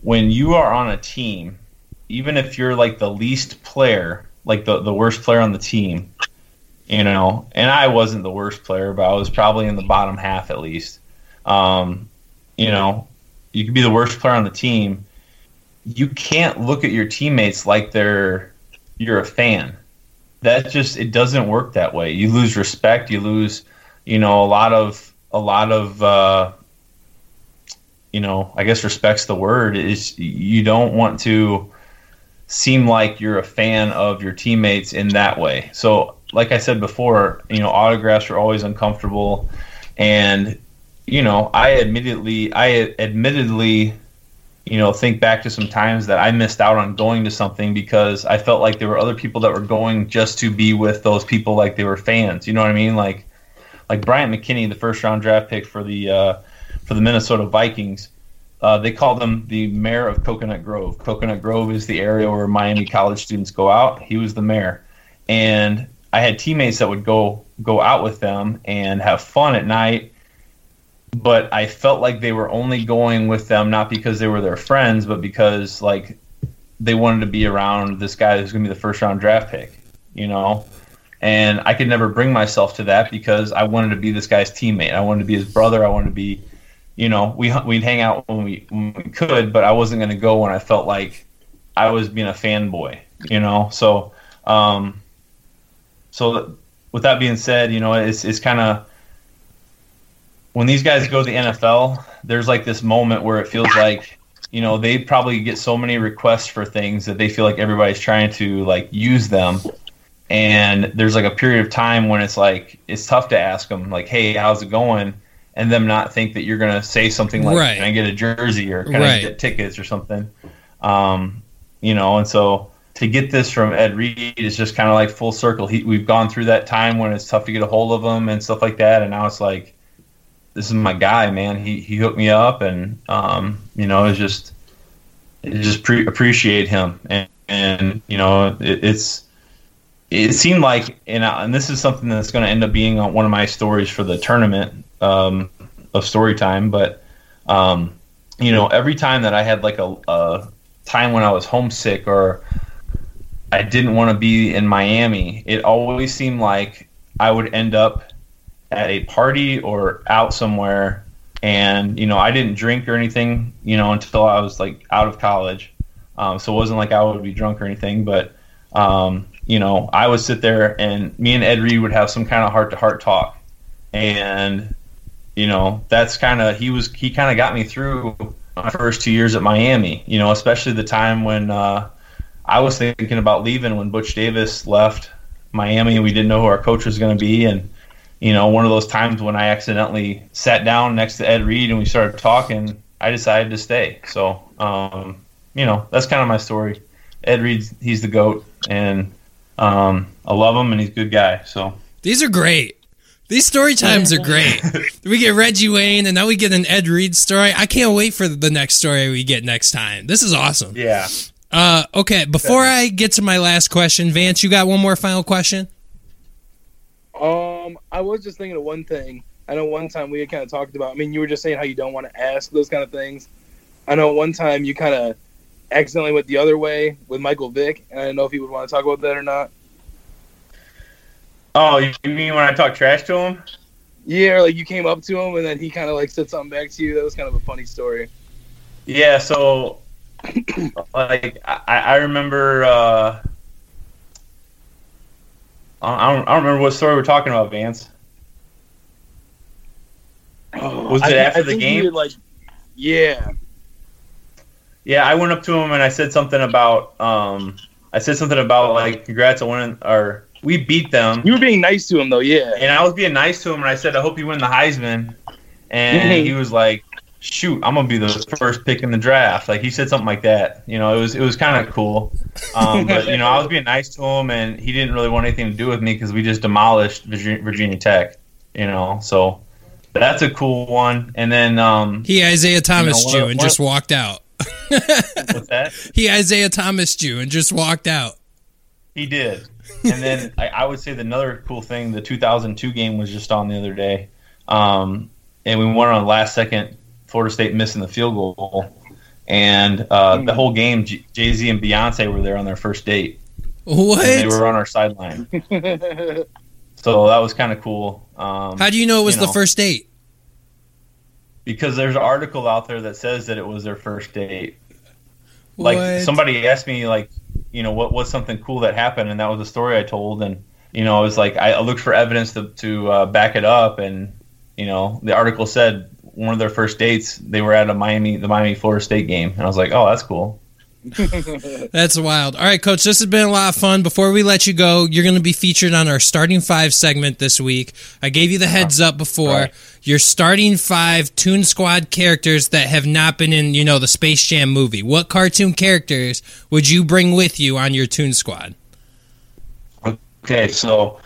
when you are on a team, even if you're like the least player, like the, the worst player on the team, you know, and I wasn't the worst player, but I was probably in the bottom half at least. Um, you know, you could be the worst player on the team. You can't look at your teammates like they're you're a fan. That just it doesn't work that way. You lose respect. You lose, you know, a lot of a lot of uh, you know. I guess respect's the word. Is you don't want to seem like you're a fan of your teammates in that way. So, like I said before, you know, autographs are always uncomfortable, and you know, I admittedly, I admittedly, you know, think back to some times that I missed out on going to something because I felt like there were other people that were going just to be with those people, like they were fans. You know what I mean? Like, like Bryant McKinnie, the first round draft pick for the uh, for the Minnesota Vikings. Uh, they call them the mayor of Coconut Grove. Coconut Grove is the area where Miami college students go out. He was the mayor, and I had teammates that would go go out with them and have fun at night. But I felt like they were only going with them not because they were their friends, but because like they wanted to be around this guy who's going to be the first round draft pick, you know. And I could never bring myself to that because I wanted to be this guy's teammate. I wanted to be his brother. I wanted to be you know, we we'd hang out when we, when we could, but I wasn't going to go when I felt like I was being a fanboy, you know. So, um, so with that being said, you know, it's it's kind of when these guys go to the NFL, there's like this moment where it feels like, you know, they probably get so many requests for things that they feel like everybody's trying to like use them, and there's like a period of time when it's like it's tough to ask them like, "Hey, how's it going?" and them not think that you're gonna say something like, Right. "Can I get a jersey?" or "Can Right. I get tickets?" or something. Um, you know, and so to get this from Ed Reed is just kind of like full circle. He, we've gone through that time when it's tough to get a hold of him and stuff like that, and now it's like, this is my guy, man. He he hooked me up, and um, you know, it's just it just pre- appreciate him, and and you know, it, it's it seemed like, and I, and this is something that's going to end up being on one of my stories for the tournament um, of story time, but um, you know, every time that I had like a, a time when I was homesick or I didn't want to be in Miami, it always seemed like I would end up at a party or out somewhere. And, you know, I didn't drink or anything, you know, until I was like out of college. Um, so it wasn't like I would be drunk or anything, but, um, you know, I would sit there and me and Ed Reed would have some kind of heart to heart talk. And, you know, that's kind of, he was, he kind of got me through my first two years at Miami, you know, especially the time when, uh, I was thinking about leaving when Butch Davis left Miami and we didn't know who our coach was going to be. And, you know, one of those times when I accidentally sat down next to Ed Reed and we started talking, I decided to stay. So, um, you know, that's kind of my story. Ed Reed, he's the GOAT and um, I love him and he's a good guy. So, These are great. These story times are great. we get Reggie Wayne, and now we get an Ed Reed story. I can't wait for the next story we get next time. This is awesome. yeah. Uh, okay, before I get to my last question, Vance, you got one more final question? Um, I was just thinking of one thing. I know one time we had kind of talked about. I mean, you were just saying how you don't want to ask those kind of things. I know one time you kind of accidentally went the other way with Michael Vick, and I don't know if you would want to talk about that or not. Oh, you mean when I talk trash to him? Yeah, or like you came up to him and then he kind of like said something back to you. That was kind of a funny story. Yeah, so like I, I remember uh I don't, I don't remember what story we're talking about, Vance. Was it I- after I the game? like, yeah, Yeah, I went up to him and I said something about um I said something about like congrats on winning or we beat them you were being nice to him though. Yeah, and I was being nice to him and I said I hope you win the Heisman and he was like shoot I'm gonna be the first pick in the draft like he said something like that you know it was it was kind of cool um, but you know I was being nice to him and he didn't really want anything to do with me because we just demolished Virginia, Tech you know so that's a cool one and then um He Isiah Thomas what- Jew and what- just walked out. what's that he Isiah Thomas Jew and just walked out. He did. And then I, I would say the another cool thing, the 2002 game was just on the other day, um, and we won on the last second. Florida State missing the field goal, and uh, the whole game, Jay Z and Beyonce were there on their first date. What? And they were on our sideline, so that was kind of cool. Um, How do you know it was you the know. first date? because there's an article out there that says that it was their first date. like What? somebody asked me like you know what was something cool that happened and that was a story i told and you know i was like i I looked for evidence to, to uh, back it up and you know the article said one of their first dates they were at a miami the miami florida state game and i was like oh that's cool That's wild. All right, coach, this has been a lot of fun. Before we let you go, you're going to be featured on our starting five segment this week. I gave you the heads up before. Right. Your starting five Toon Squad characters that have not been in, you know, the Space Jam movie. What cartoon characters would you bring with you on your Toon Squad? okay so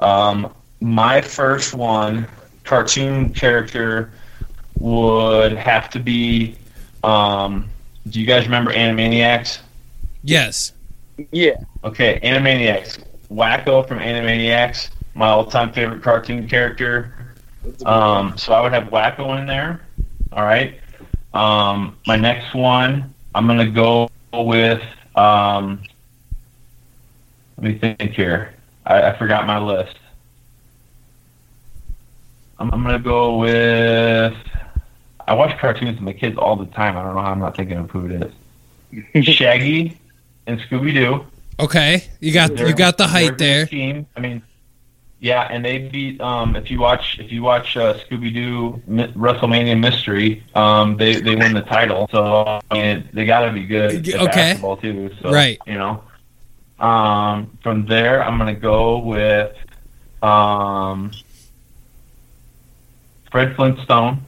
um, my first one cartoon character would have to be um, do you guys remember animaniacs Yes. yeah. Okay, Animaniacs. Wakko from Animaniacs, my all-time favorite cartoon character. That's a good Um, so I would have Wakko in there. All right. Um, my next one, I'm gonna go with. Um, let me think here. I, I forgot my list. I'm, I'm gonna go with. I watch cartoons with my kids all the time. I don't know how I'm not thinking of who it is. Shaggy and Scooby Doo. Okay. You got They're- you got the height there. Team. I mean, yeah, and they beat. Um, if you watch, if you watch uh, Scooby Doo WrestleMania Mystery, um, they they win the title. So I mean, they got to be good. At Okay. basketball too. So, Right. You know. Um, from there, I'm going to go with um, Fred Flintstone.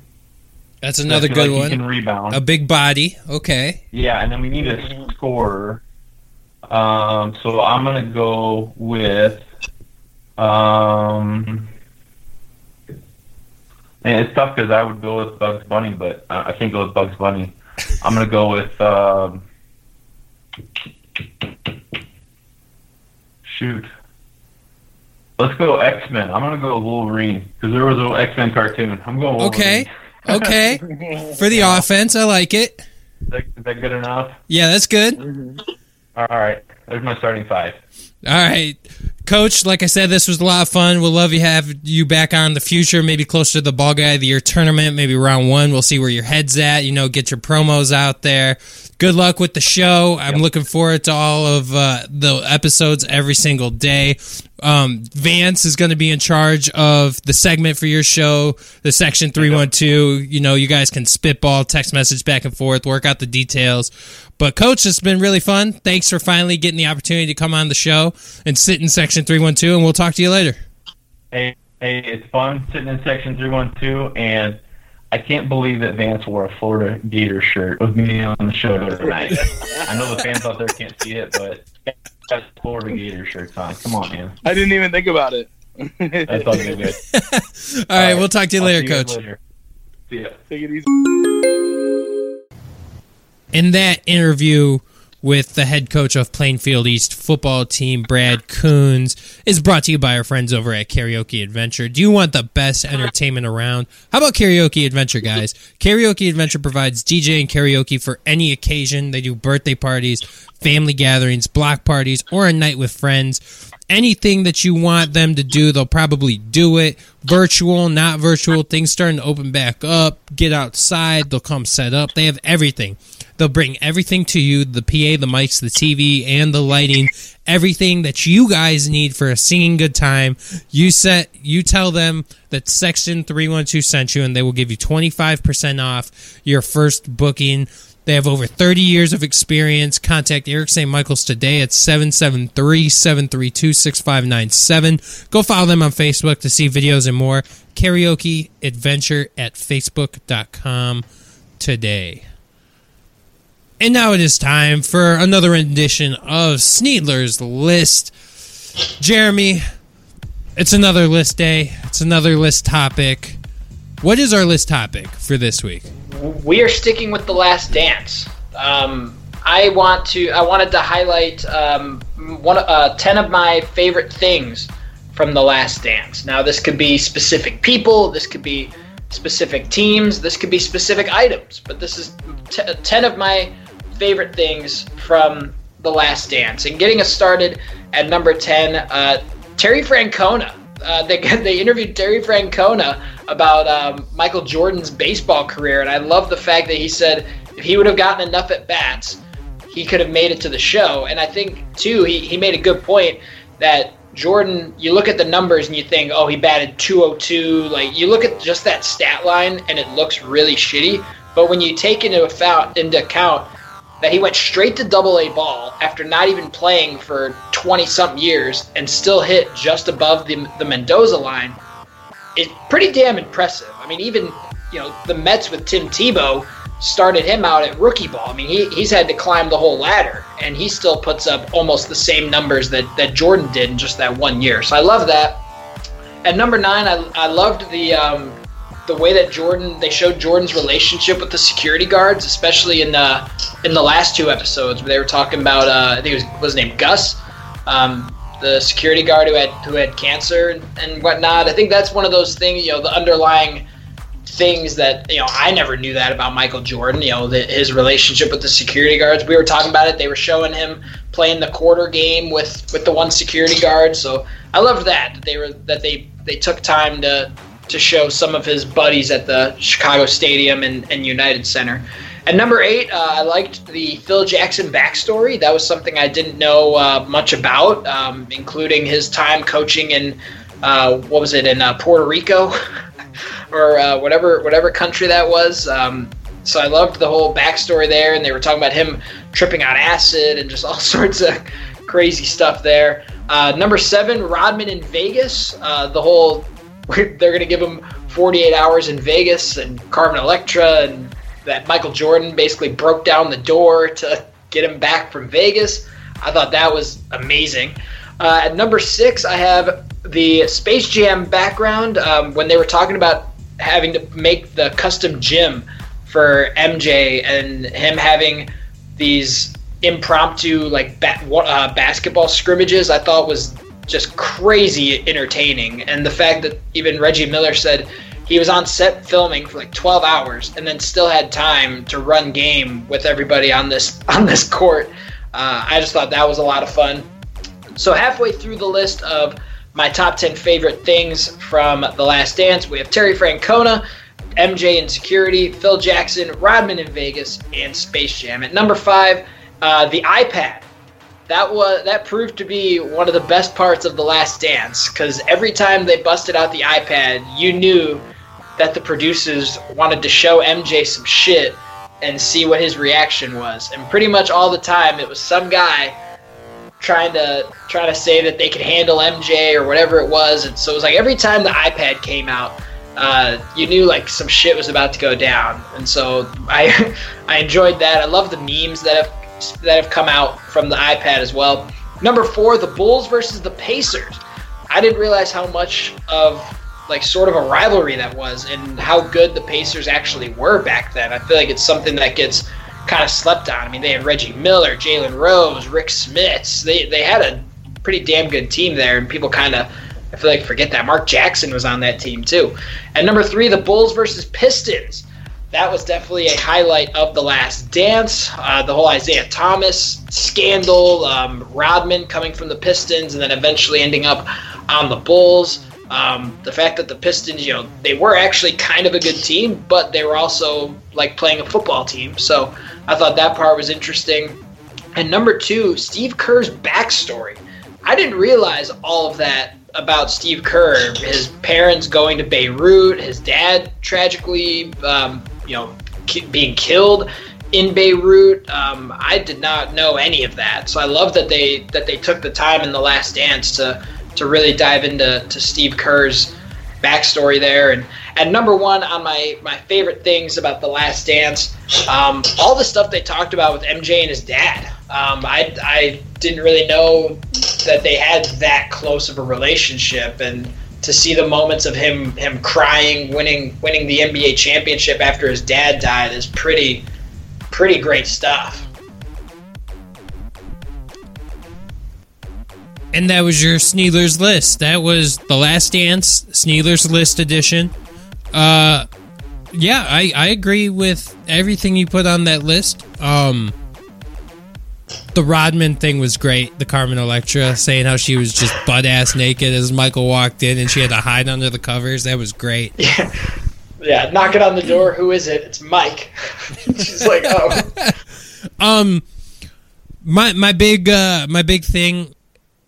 That's another good like one. He can rebound. A big body. Okay. Yeah, and then we need a scorer. Um, so I'm gonna go with. Um, and it's tough because I would go with Bugs Bunny, but I can't go with Bugs Bunny. I'm gonna go with. Um, shoot. Let's go X Men. I'm gonna go Wolverine because there was an X Men cartoon. I'm going Wolverine. Okay. Okay. For the offense, I like it. Is that, is that good enough? Yeah, that's good. Mm-hmm. All right. There's my starting five. All right. Coach, like I said, this was a lot of fun. We'll love you have you back on the future, maybe closer to the ball guy of the year tournament, maybe round one. We'll see where your head's at. You know, get your promos out there. Good luck with the show. I'm looking forward to all of uh, the episodes every single day. Um, Vance is going to be in charge of the segment for your show, the section 312. You know, you guys can spitball, text message back and forth, work out the details. But, Coach, it's been really fun. Thanks for finally getting the opportunity to come on the show and sit in section 312, and we'll talk to you later. Hey, hey, it's fun sitting in section 312, and I can't believe that Vance wore a Florida Gator shirt with me on the show tonight. I know the fans out there can't see it, but got Florida Gator shirts on. Come on, man. I didn't even think about it. That's all good. All right, we'll talk to you I'll later, see guys Coach. later. See ya. Take it easy. in that interview with the head coach of Plainfield East football team, Brad Kunz, is brought to you by our friends over at Karaoke Adventure. Do you want the best entertainment around? How about Karaoke Adventure, guys? Karaoke Adventure provides DJ and karaoke for any occasion. They do birthday parties, family gatherings, block parties, or a night with friends. Anything that you want them to do, they'll probably do it. Virtual, not virtual, things starting to open back up. Get outside, they'll come set up. They have everything. They'll bring everything to you the PA, the mics, the TV, and the lighting. Everything that you guys need for a singing good time. You set you tell them that section 312 sent you and they will give you 25% off your first booking. They have over 30 years of experience. Contact Eric St. Michael's today at 773 732 6597. Go follow them on Facebook to see videos and more. Karaoke Adventure at Facebook.com today. And now it is time for another edition of Sneedler's List. Jeremy, it's another list day. It's another list topic. What is our list topic for this week? we are sticking with the last dance um, i want to i wanted to highlight um, one uh, 10 of my favorite things from the last dance now this could be specific people this could be specific teams this could be specific items but this is t- 10 of my favorite things from the last dance and getting us started at number 10 uh, terry francona uh, they they interviewed Terry Francona about um, Michael Jordan's baseball career, and I love the fact that he said if he would have gotten enough at bats, he could have made it to the show. And I think too, he he made a good point that Jordan, you look at the numbers and you think, oh, he batted 202. Like you look at just that stat line and it looks really shitty. But when you take into account into account that he went straight to double A ball after not even playing for 20 something years and still hit just above the, the Mendoza line, is pretty damn impressive. I mean, even, you know, the Mets with Tim Tebow started him out at rookie ball. I mean, he, he's had to climb the whole ladder, and he still puts up almost the same numbers that, that Jordan did in just that one year. So I love that. At number nine, I, I loved the um, the way that Jordan they showed Jordan's relationship with the security guards, especially in the in the last two episodes where they were talking about uh, I think it was was named Gus, um, the security guard who had who had cancer and, and whatnot. I think that's one of those things, you know, the underlying things that you know I never knew that about Michael Jordan. You know, the, his relationship with the security guards. We were talking about it. They were showing him playing the quarter game with with the one security guard. So I loved that that they were that they they took time to to show some of his buddies at the Chicago Stadium and, and United Center. At number eight, uh, I liked the Phil Jackson backstory. That was something I didn't know uh, much about, um, including his time coaching in uh, what was it in uh, Puerto Rico or uh, whatever whatever country that was. Um, so I loved the whole backstory there, and they were talking about him tripping on acid and just all sorts of crazy stuff there. Uh, number seven, Rodman in Vegas. The whole they're going to give him 48 hours in Vegas and Carmen Electra and that Michael Jordan basically broke down the door to get him back from Vegas. I thought that was amazing. Uh, at number six, I have the Space Jam background um, when they were talking about having to make the custom gym for MJ and him having these impromptu like ba- uh, basketball scrimmages. I thought was just crazy entertaining, and the fact that even Reggie Miller said he was on set filming for like 12 hours and then still had time to run game with everybody on this on this court. Uh, I just thought that was a lot of fun. So halfway through the list of my top 10 favorite things from The Last Dance, we have Terry Francona, MJ in Security, Phil Jackson, Rodman in Vegas, and Space Jam. At number five, uh, the iPad that was that proved to be one of the best parts of the last dance because every time they busted out the ipad you knew that the producers wanted to show mj some shit and see what his reaction was. And pretty much all the time it was some guy trying to trying to say that they could handle mj or whatever it was. And so it was like every time the ipad came out uh, you knew like some shit was about to go down. And so i i enjoyed that. I love the memes that have that have come out from the iPad as well. Number four, the Bulls versus the Pacers. I didn't realize how much of like sort of a rivalry that was and how good the Pacers actually were back then. I feel like it's something that gets kind of slept on. I mean, they had Reggie Miller, Jalen Rose, Rick Smits. They they had a pretty damn good team there, and people kind of I feel like forget that. Mark Jackson was on that team too. And number three, the Bulls versus Pistons that was definitely a highlight of the last dance. Uh, the whole Isiah Thomas scandal, um, Rodman coming from the Pistons, and then eventually ending up on the Bulls. Um, the fact that the Pistons, you know, they were actually kind of a good team, but they were also like playing a football team. So I thought that part was interesting. And number two, Steve Kerr's backstory. I didn't realize all of that about Steve Kerr. His parents going to Beirut, his dad tragically um, you know ki- being killed in Beirut. Um, I did not know any of that, so I love that they that they took the time in the Last Dance to to really dive into to Steve Kerr's backstory there. And at number one on my my favorite things about the Last Dance, um, all the stuff they talked about with MJ and his dad. Um, I I didn't really know that they had that close of a relationship and to see the moments of him him crying, winning winning the NBA championship after his dad died is pretty pretty great stuff. And that was your Sneedler's list. That was the Last Dance Sneedler's list edition. Uh, yeah, I, I agree with everything you put on that list. Um, the Rodman thing was great. The Carmen Electra saying how she was just butt ass naked as Michael walked in and she had to hide under the covers. That was great. Yeah. Yeah, it on the door. Who is it? It's Mike. She's like, oh. um, my my big uh my big thing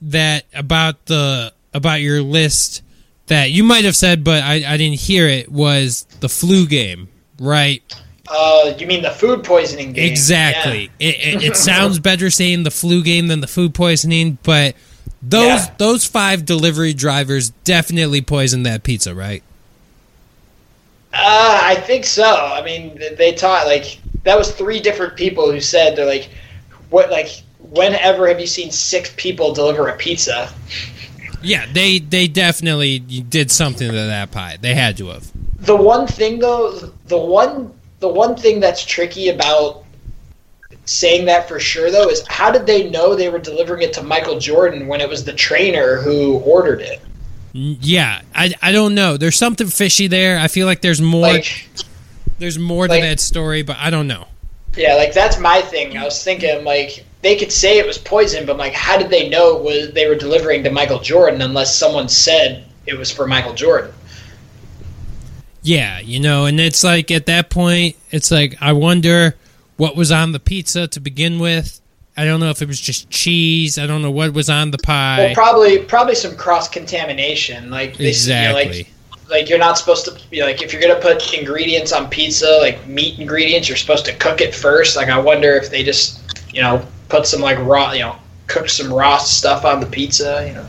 that about the about your list that you might have said, but I I didn't hear it was the flu game, right? Uh, you mean the food poisoning game? Exactly. Yeah. It, it, it, sounds better saying the flu game than the food poisoning, but those yeah. those five delivery drivers definitely poisoned that pizza, right? Uh, I think so. I mean, they taught like that was three different people who said they're like, what like whenever have you seen six people deliver a pizza? Yeah, they they definitely did something to that pie. They had to have. The one thing though, the one the one thing that's tricky about saying that for sure though is how did they know they were delivering it to Michael Jordan when it was the trainer who ordered it? Yeah, I, I don't know. There's something fishy there. I feel like there's more like, there's more like, to that story, but I don't know. Yeah, like that's my thing. I was thinking like they could say it was poison, but like how did they know was they were delivering to Michael Jordan unless someone said it was for Michael Jordan? Yeah, you know, and it's like at that point, it's like I wonder what was on the pizza to begin with. I don't know if it was just cheese. I don't know what was on the pie. Well, probably probably some cross contamination. Like they, exactly. You know, like, like you're not supposed to be like if you're gonna put ingredients on pizza, like meat ingredients, you're supposed to cook it first. Like I wonder if they just you know put some like raw you know cook some raw stuff on the pizza. You know.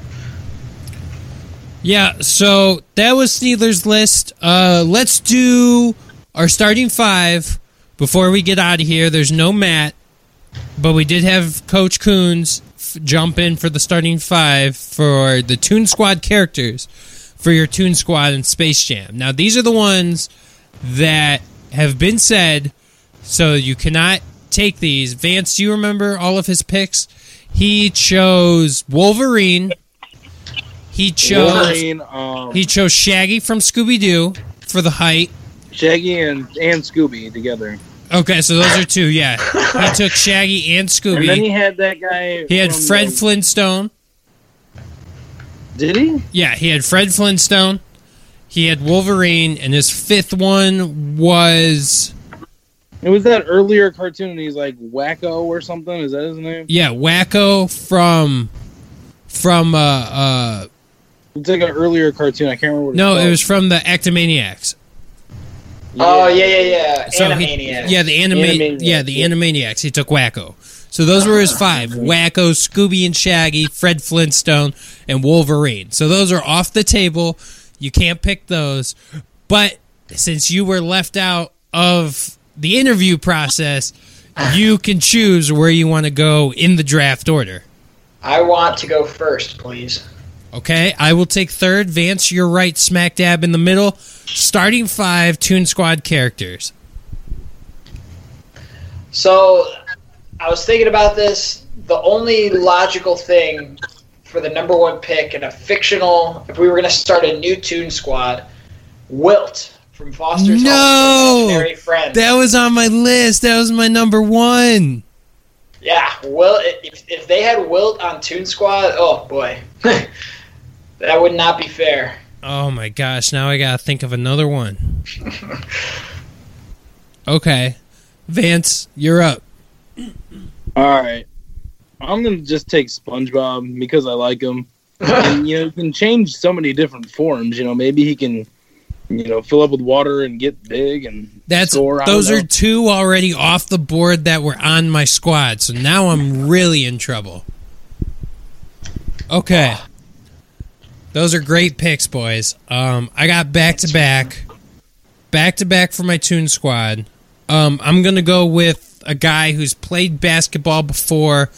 Yeah, so that was Sneedler's list. Uh, let's do our starting five before we get out of here. There's no Matt, but we did have Coach Kunz f- jump in for the starting five for the Toon Squad characters for your Toon Squad and Space Jam. Now, these are the ones that have been said, so you cannot take these. Vance, do you remember all of his picks? He chose Wolverine. He chose Wolverine, um, he chose Shaggy from Scooby Doo for the height. Shaggy and and Scooby together, Okay, so those are two. Yeah, he took Shaggy and Scooby. and then he had that guy. He had Fred the- Flintstone. Did he? Yeah, he had Fred Flintstone. He had Wolverine, and his fifth one was It was that earlier cartoon. and He's like Wakko or something. Is that his name? yeah Wacko from from uh uh It's like an earlier cartoon. I can't remember. What no, it's it was from the Actomaniacs. Oh yeah, yeah, yeah. So he- Animaniacs. yeah, the anima- Animaniacs, yeah, the. Animaniacs. He took Wakko. So those were his five: Wakko, Scooby and Shaggy, Fred Flintstone, and Wolverine. So those are off the table. You can't pick those. But since you were left out of the interview process, you can choose where you want to go in the draft order. I want to go first, please. Okay, I will take third. Vance, you're right, smack dab in the middle. Starting five Toon Squad characters. So, I was thinking about this. The only logical thing for the number one pick in a fictional, if we were going to start a new Toon Squad, Wilt from Foster's No! Home for Friends. That was on my list. That was my number one. yeah, Wilt. If, if they had Wilt on Toon Squad, oh boy, that would not be fair. Oh my gosh, now I gotta think of another one. Okay. Vance, you're up. All right. I'm gonna just take SpongeBob because I like him. and you know, he can change so many different forms. You know, maybe he can, you know, fill up with water and get big and That's score. Those are two already off the board that were on my squad. So now I'm really in trouble. Okay. Those are great picks, boys. Um, I got back to back, back to back for my Toon Squad. Um, I'm gonna go with a guy who's played basketball before.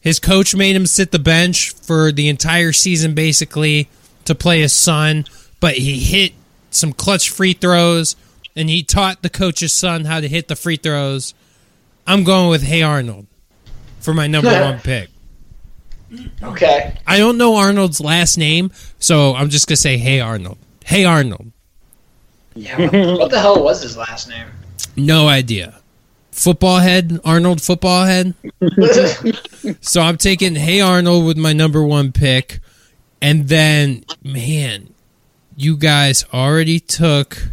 His coach made him sit the bench for the entire season, basically, to play his son. But he hit some clutch free throws, and he taught the coach's son how to hit the free throws. I'm going with Hey Arnold for my number one pick. Okay. I don't know Arnold's last name, so I'm just gonna say Hey Arnold. Hey Arnold. Yeah. What, what the hell was his last name? No idea. Football head, Arnold football head. So I'm taking Hey Arnold with my number one pick. And then, man, you guys already took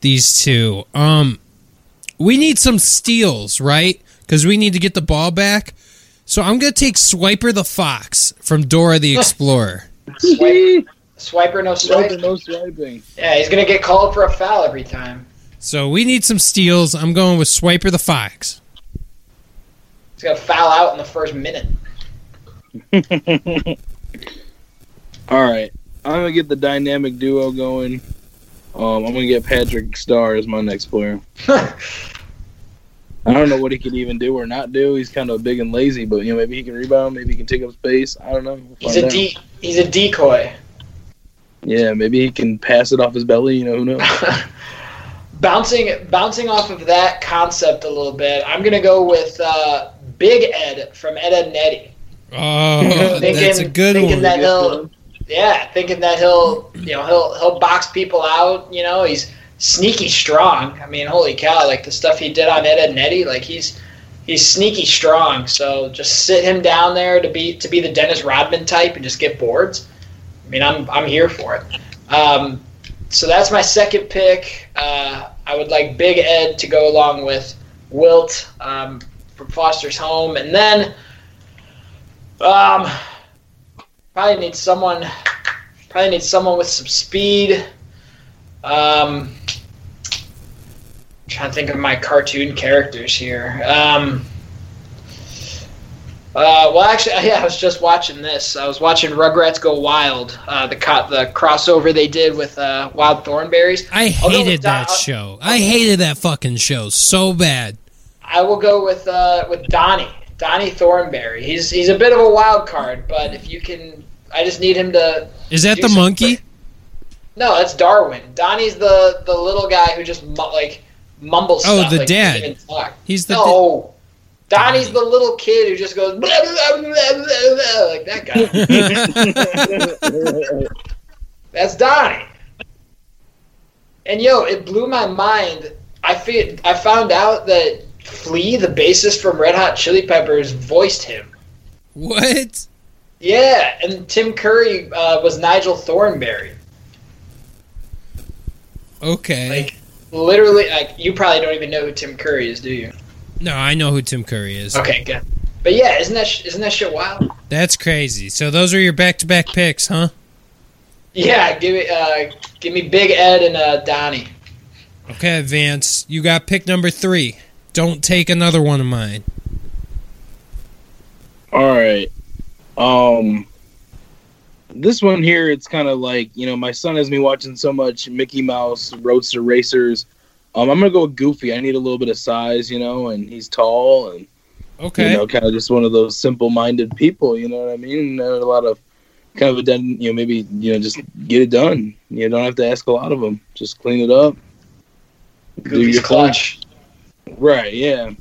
these two. Um we need some steals, right? Because we need to get the ball back. So I'm gonna take Swiper the Fox from Dora the Explorer. Swipe, swiper, no swipe. Swiping, no swiping. Yeah, he's gonna get called for a foul every time. So we need some steals. I'm going with Swiper the Fox. He's gonna foul out in the first minute. All right, I'm gonna get the dynamic duo going. Um, I'm gonna get Patrick Star as my next player. I don't know what he can even do or not do. He's kind of big and lazy, but you know maybe he can rebound, maybe he can take up space. I don't know. We'll He's a de- he's a decoy. Yeah, maybe he can pass it off his belly. You know who knows? bouncing bouncing off of that concept a little bit, I'm gonna go with uh, Big Ed from Ed, Edd and Eddy. Oh, Thinking- that's a good thinking one. that he'll yeah, thinking that he'll you know he'll he'll box people out. You know, he's sneaky strong. I mean, holy cow! Like the stuff he did on Ed, and Eddy, like he's he's sneaky strong. So just sit him down there to be to be the Dennis Rodman type and just get boards. I mean, I'm I'm here for it. Um, so that's my second pick. Uh, I would like Big Ed to go along with Wilt um, from Foster's Home, and then um, probably need someone. Probably need someone with some speed. Um, trying to think of my cartoon characters here. Um, Uh, well, actually, yeah, I was just watching this. I was watching Rugrats Go Wild, uh, the co- the crossover they did with uh, Wild Thornberrys. I hated Don- that show. I hated that fucking show so bad. I will go with uh, with Donnie, Donnie Thornberry. He's he's a bit of a wild card, but if you can, I just need him to. Is that the monkey? No, that's Darwin. Donnie's the the little guy who just mu- like mumbles. Oh, stuff, the like, dad. can't even talk. He's the No, Donnie's the little kid who just goes blah, blah, blah, like that guy. That's Donnie. And yo, it blew my mind. I fe- I found out that Flea, the bassist from Red Hot Chili Peppers, voiced him. what? Yeah, and Tim Curry uh, was Nigel Thornberry. Okay. Like literally, like you probably don't even know who Tim Curry is, do you? no, I know who Tim Curry is. Okay, good. But yeah, isn't that sh- isn't that shit wild? That's crazy. So those are your back-to-back picks, huh? Yeah, give me uh, give me Big Ed and uh, Donnie. Okay, Vance, you got pick number three. Don't take another one of mine. All right. Um this one here it's kind of like, you know, my son has me watching so much Mickey Mouse, Roadster Racers. Um I'm going to go with Goofy. I need a little bit of size, you know, and he's tall and Okay. you know, kind of just one of those simple-minded people, you know what I mean? And a lot of kind of a den, you know, maybe, you know, just get it done. You don't have to ask a lot of them. Just clean it up. Do your clutch. thing. Right, yeah.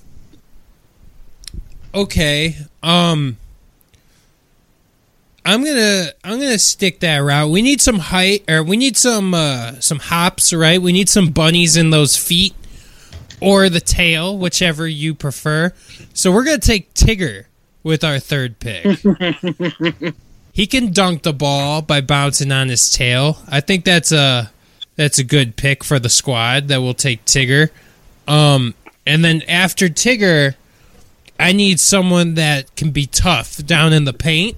okay. Um I'm gonna I'm gonna stick that route. We need some height or we need some uh some hops, right? We need some bunnies in those feet or the tail, whichever you prefer. So we're gonna take Tigger with our third pick. he can dunk the ball by bouncing on his tail. I think that's a that's a good pick for the squad that will take Tigger. Um and then after Tigger, I need someone that can be tough down in the paint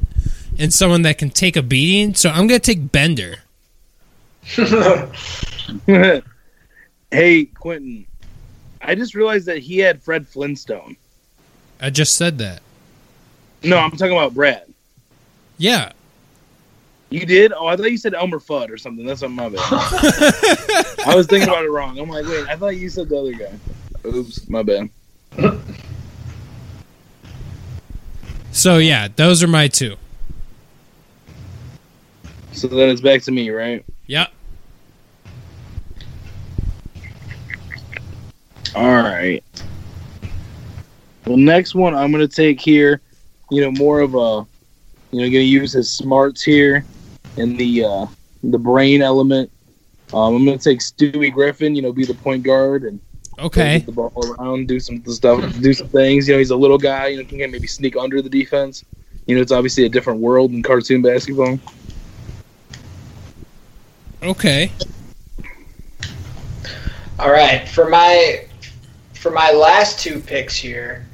and someone that can take a beating. So I'm going to take Bender. hey, Quentin. I just realized that he had Fred Flintstone. I just said that. No, I'm talking about Brad. Yeah. You did? Oh, I thought you said Elmer Fudd or something. That's on my bad. I was thinking about it wrong. I'm like, wait, I thought you said the other guy. Oops, my bad. So yeah, those are my two. So then it's back to me, right? Yep. All right. Well, next one I'm gonna take here. You know, more of a, you know, gonna use his smarts here, and the uh the brain element. Um, I'm gonna take Stewie Griffin. You know, be the point guard and Okay. the ball around, do some stuff, do some things. You know, he's a little guy. You know, can maybe sneak under the defense. You know, it's obviously a different world in cartoon basketball. Okay. All right, for my for my last two picks here,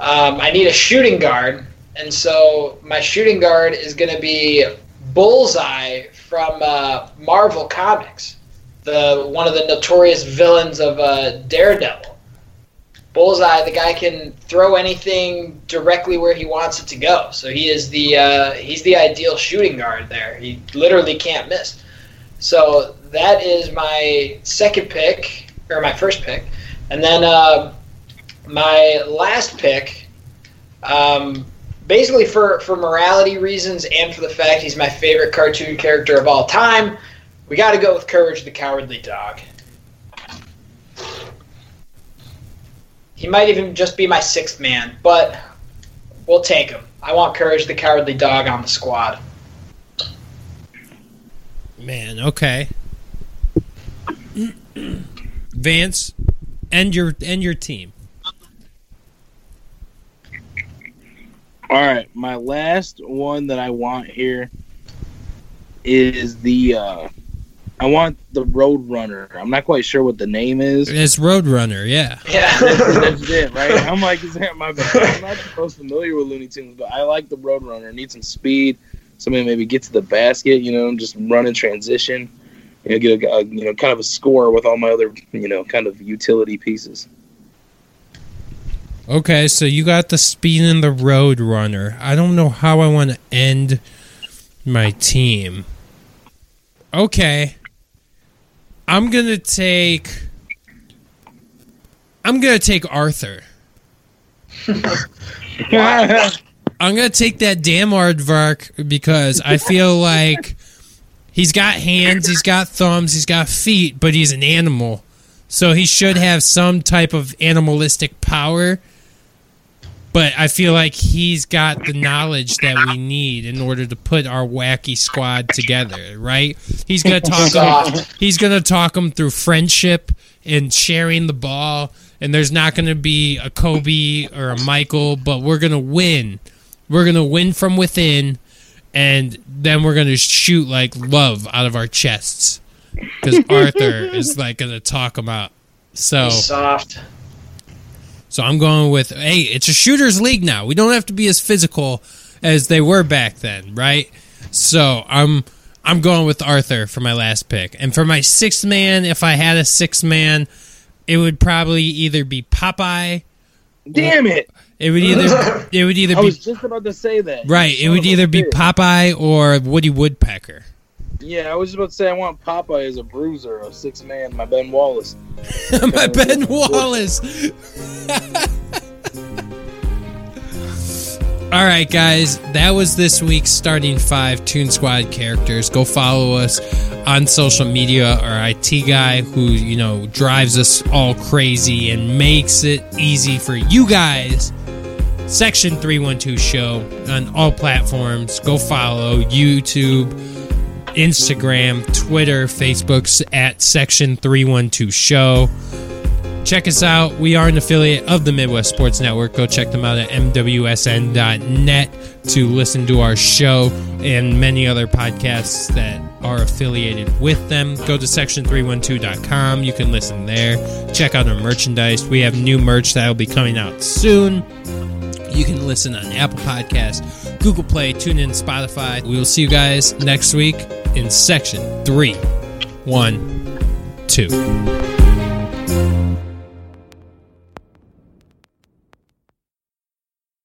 um, I need a shooting guard, and so my shooting guard is going to be Bullseye from uh, Marvel Comics, the one of the notorious villains of uh, Daredevil. Bullseye, the guy can throw anything directly where he wants it to go. So he is the uh, he's the ideal shooting guard there. He literally can't miss. So that is my second pick, or my first pick, and then uh, my last pick, um, basically for for morality reasons and for the fact he's my favorite cartoon character of all time. We got to go with Courage the Cowardly Dog. He might even just be my sixth man, but we'll take him. I want Courage the Cowardly Dog on the squad. Man, okay. Vance and your and your team. All right, my last one that I want here is the uh I want the Road Runner. I'm not quite sure what the name is. It's Roadrunner, yeah. Yeah. That's it, right? I'm like, is that my bad? I'm not the most familiar with Looney Tunes, but I like the Road Runner. Need some speed. Somebody maybe get to the basket, you know, just run in transition. You know, get a, a you know kind of a score with all my other you know kind of utility pieces. Okay, so you got the speed and the road runner. I don't know how I want to end my team. Okay. I'm going to take I'm going to take Arthur. I'm going to take that damn aardvark because I feel like he's got hands, he's got thumbs, he's got feet, but he's an animal. So he should have some type of animalistic power but I feel like he's got the knowledge that we need in order to put our wacky squad together, right? He's gonna talk them, he's gonna talk them through friendship and sharing the ball, and there's not gonna be a Kobe or a Michael, but we're gonna win. We're gonna win from within, and then we're gonna shoot like love out of our chests because Arthur is like gonna talk about. So He's soft. so I'm going with hey, it's a shooters league now. We don't have to be as physical as they were back then, right? So I'm I'm going with Arthur for my last pick. And for my sixth man, if I had a sixth man, it would probably either be Popeye. Damn it! It would either it would either be I was just about to say that. right. It Son would of a either be bitch. Popeye or Woody Woodpecker. Yeah, I was just about to say I want Popeye as a bruiser, a six man, my Ben Wallace. my Ben Wallace. All right, guys, that was this week's starting five Toon Squad characters. Go follow us on social media. Our IT guy, who you know drives us all crazy and makes it easy for you guys. Section 312 Show on all platforms. Go follow YouTube, Instagram, Twitter, Facebook's at Section 312 Show. Check us out. We are an affiliate of the Midwest Sports Network. Go check them out at MWSN.net to listen to our show and many other podcasts that are affiliated with them. Go to section312.com. You can listen there. Check out our merchandise. We have new merch that will be coming out soon. You can listen on Apple Podcasts, Google Play, TuneIn, Spotify. We will see you guys next week in section three, one, two.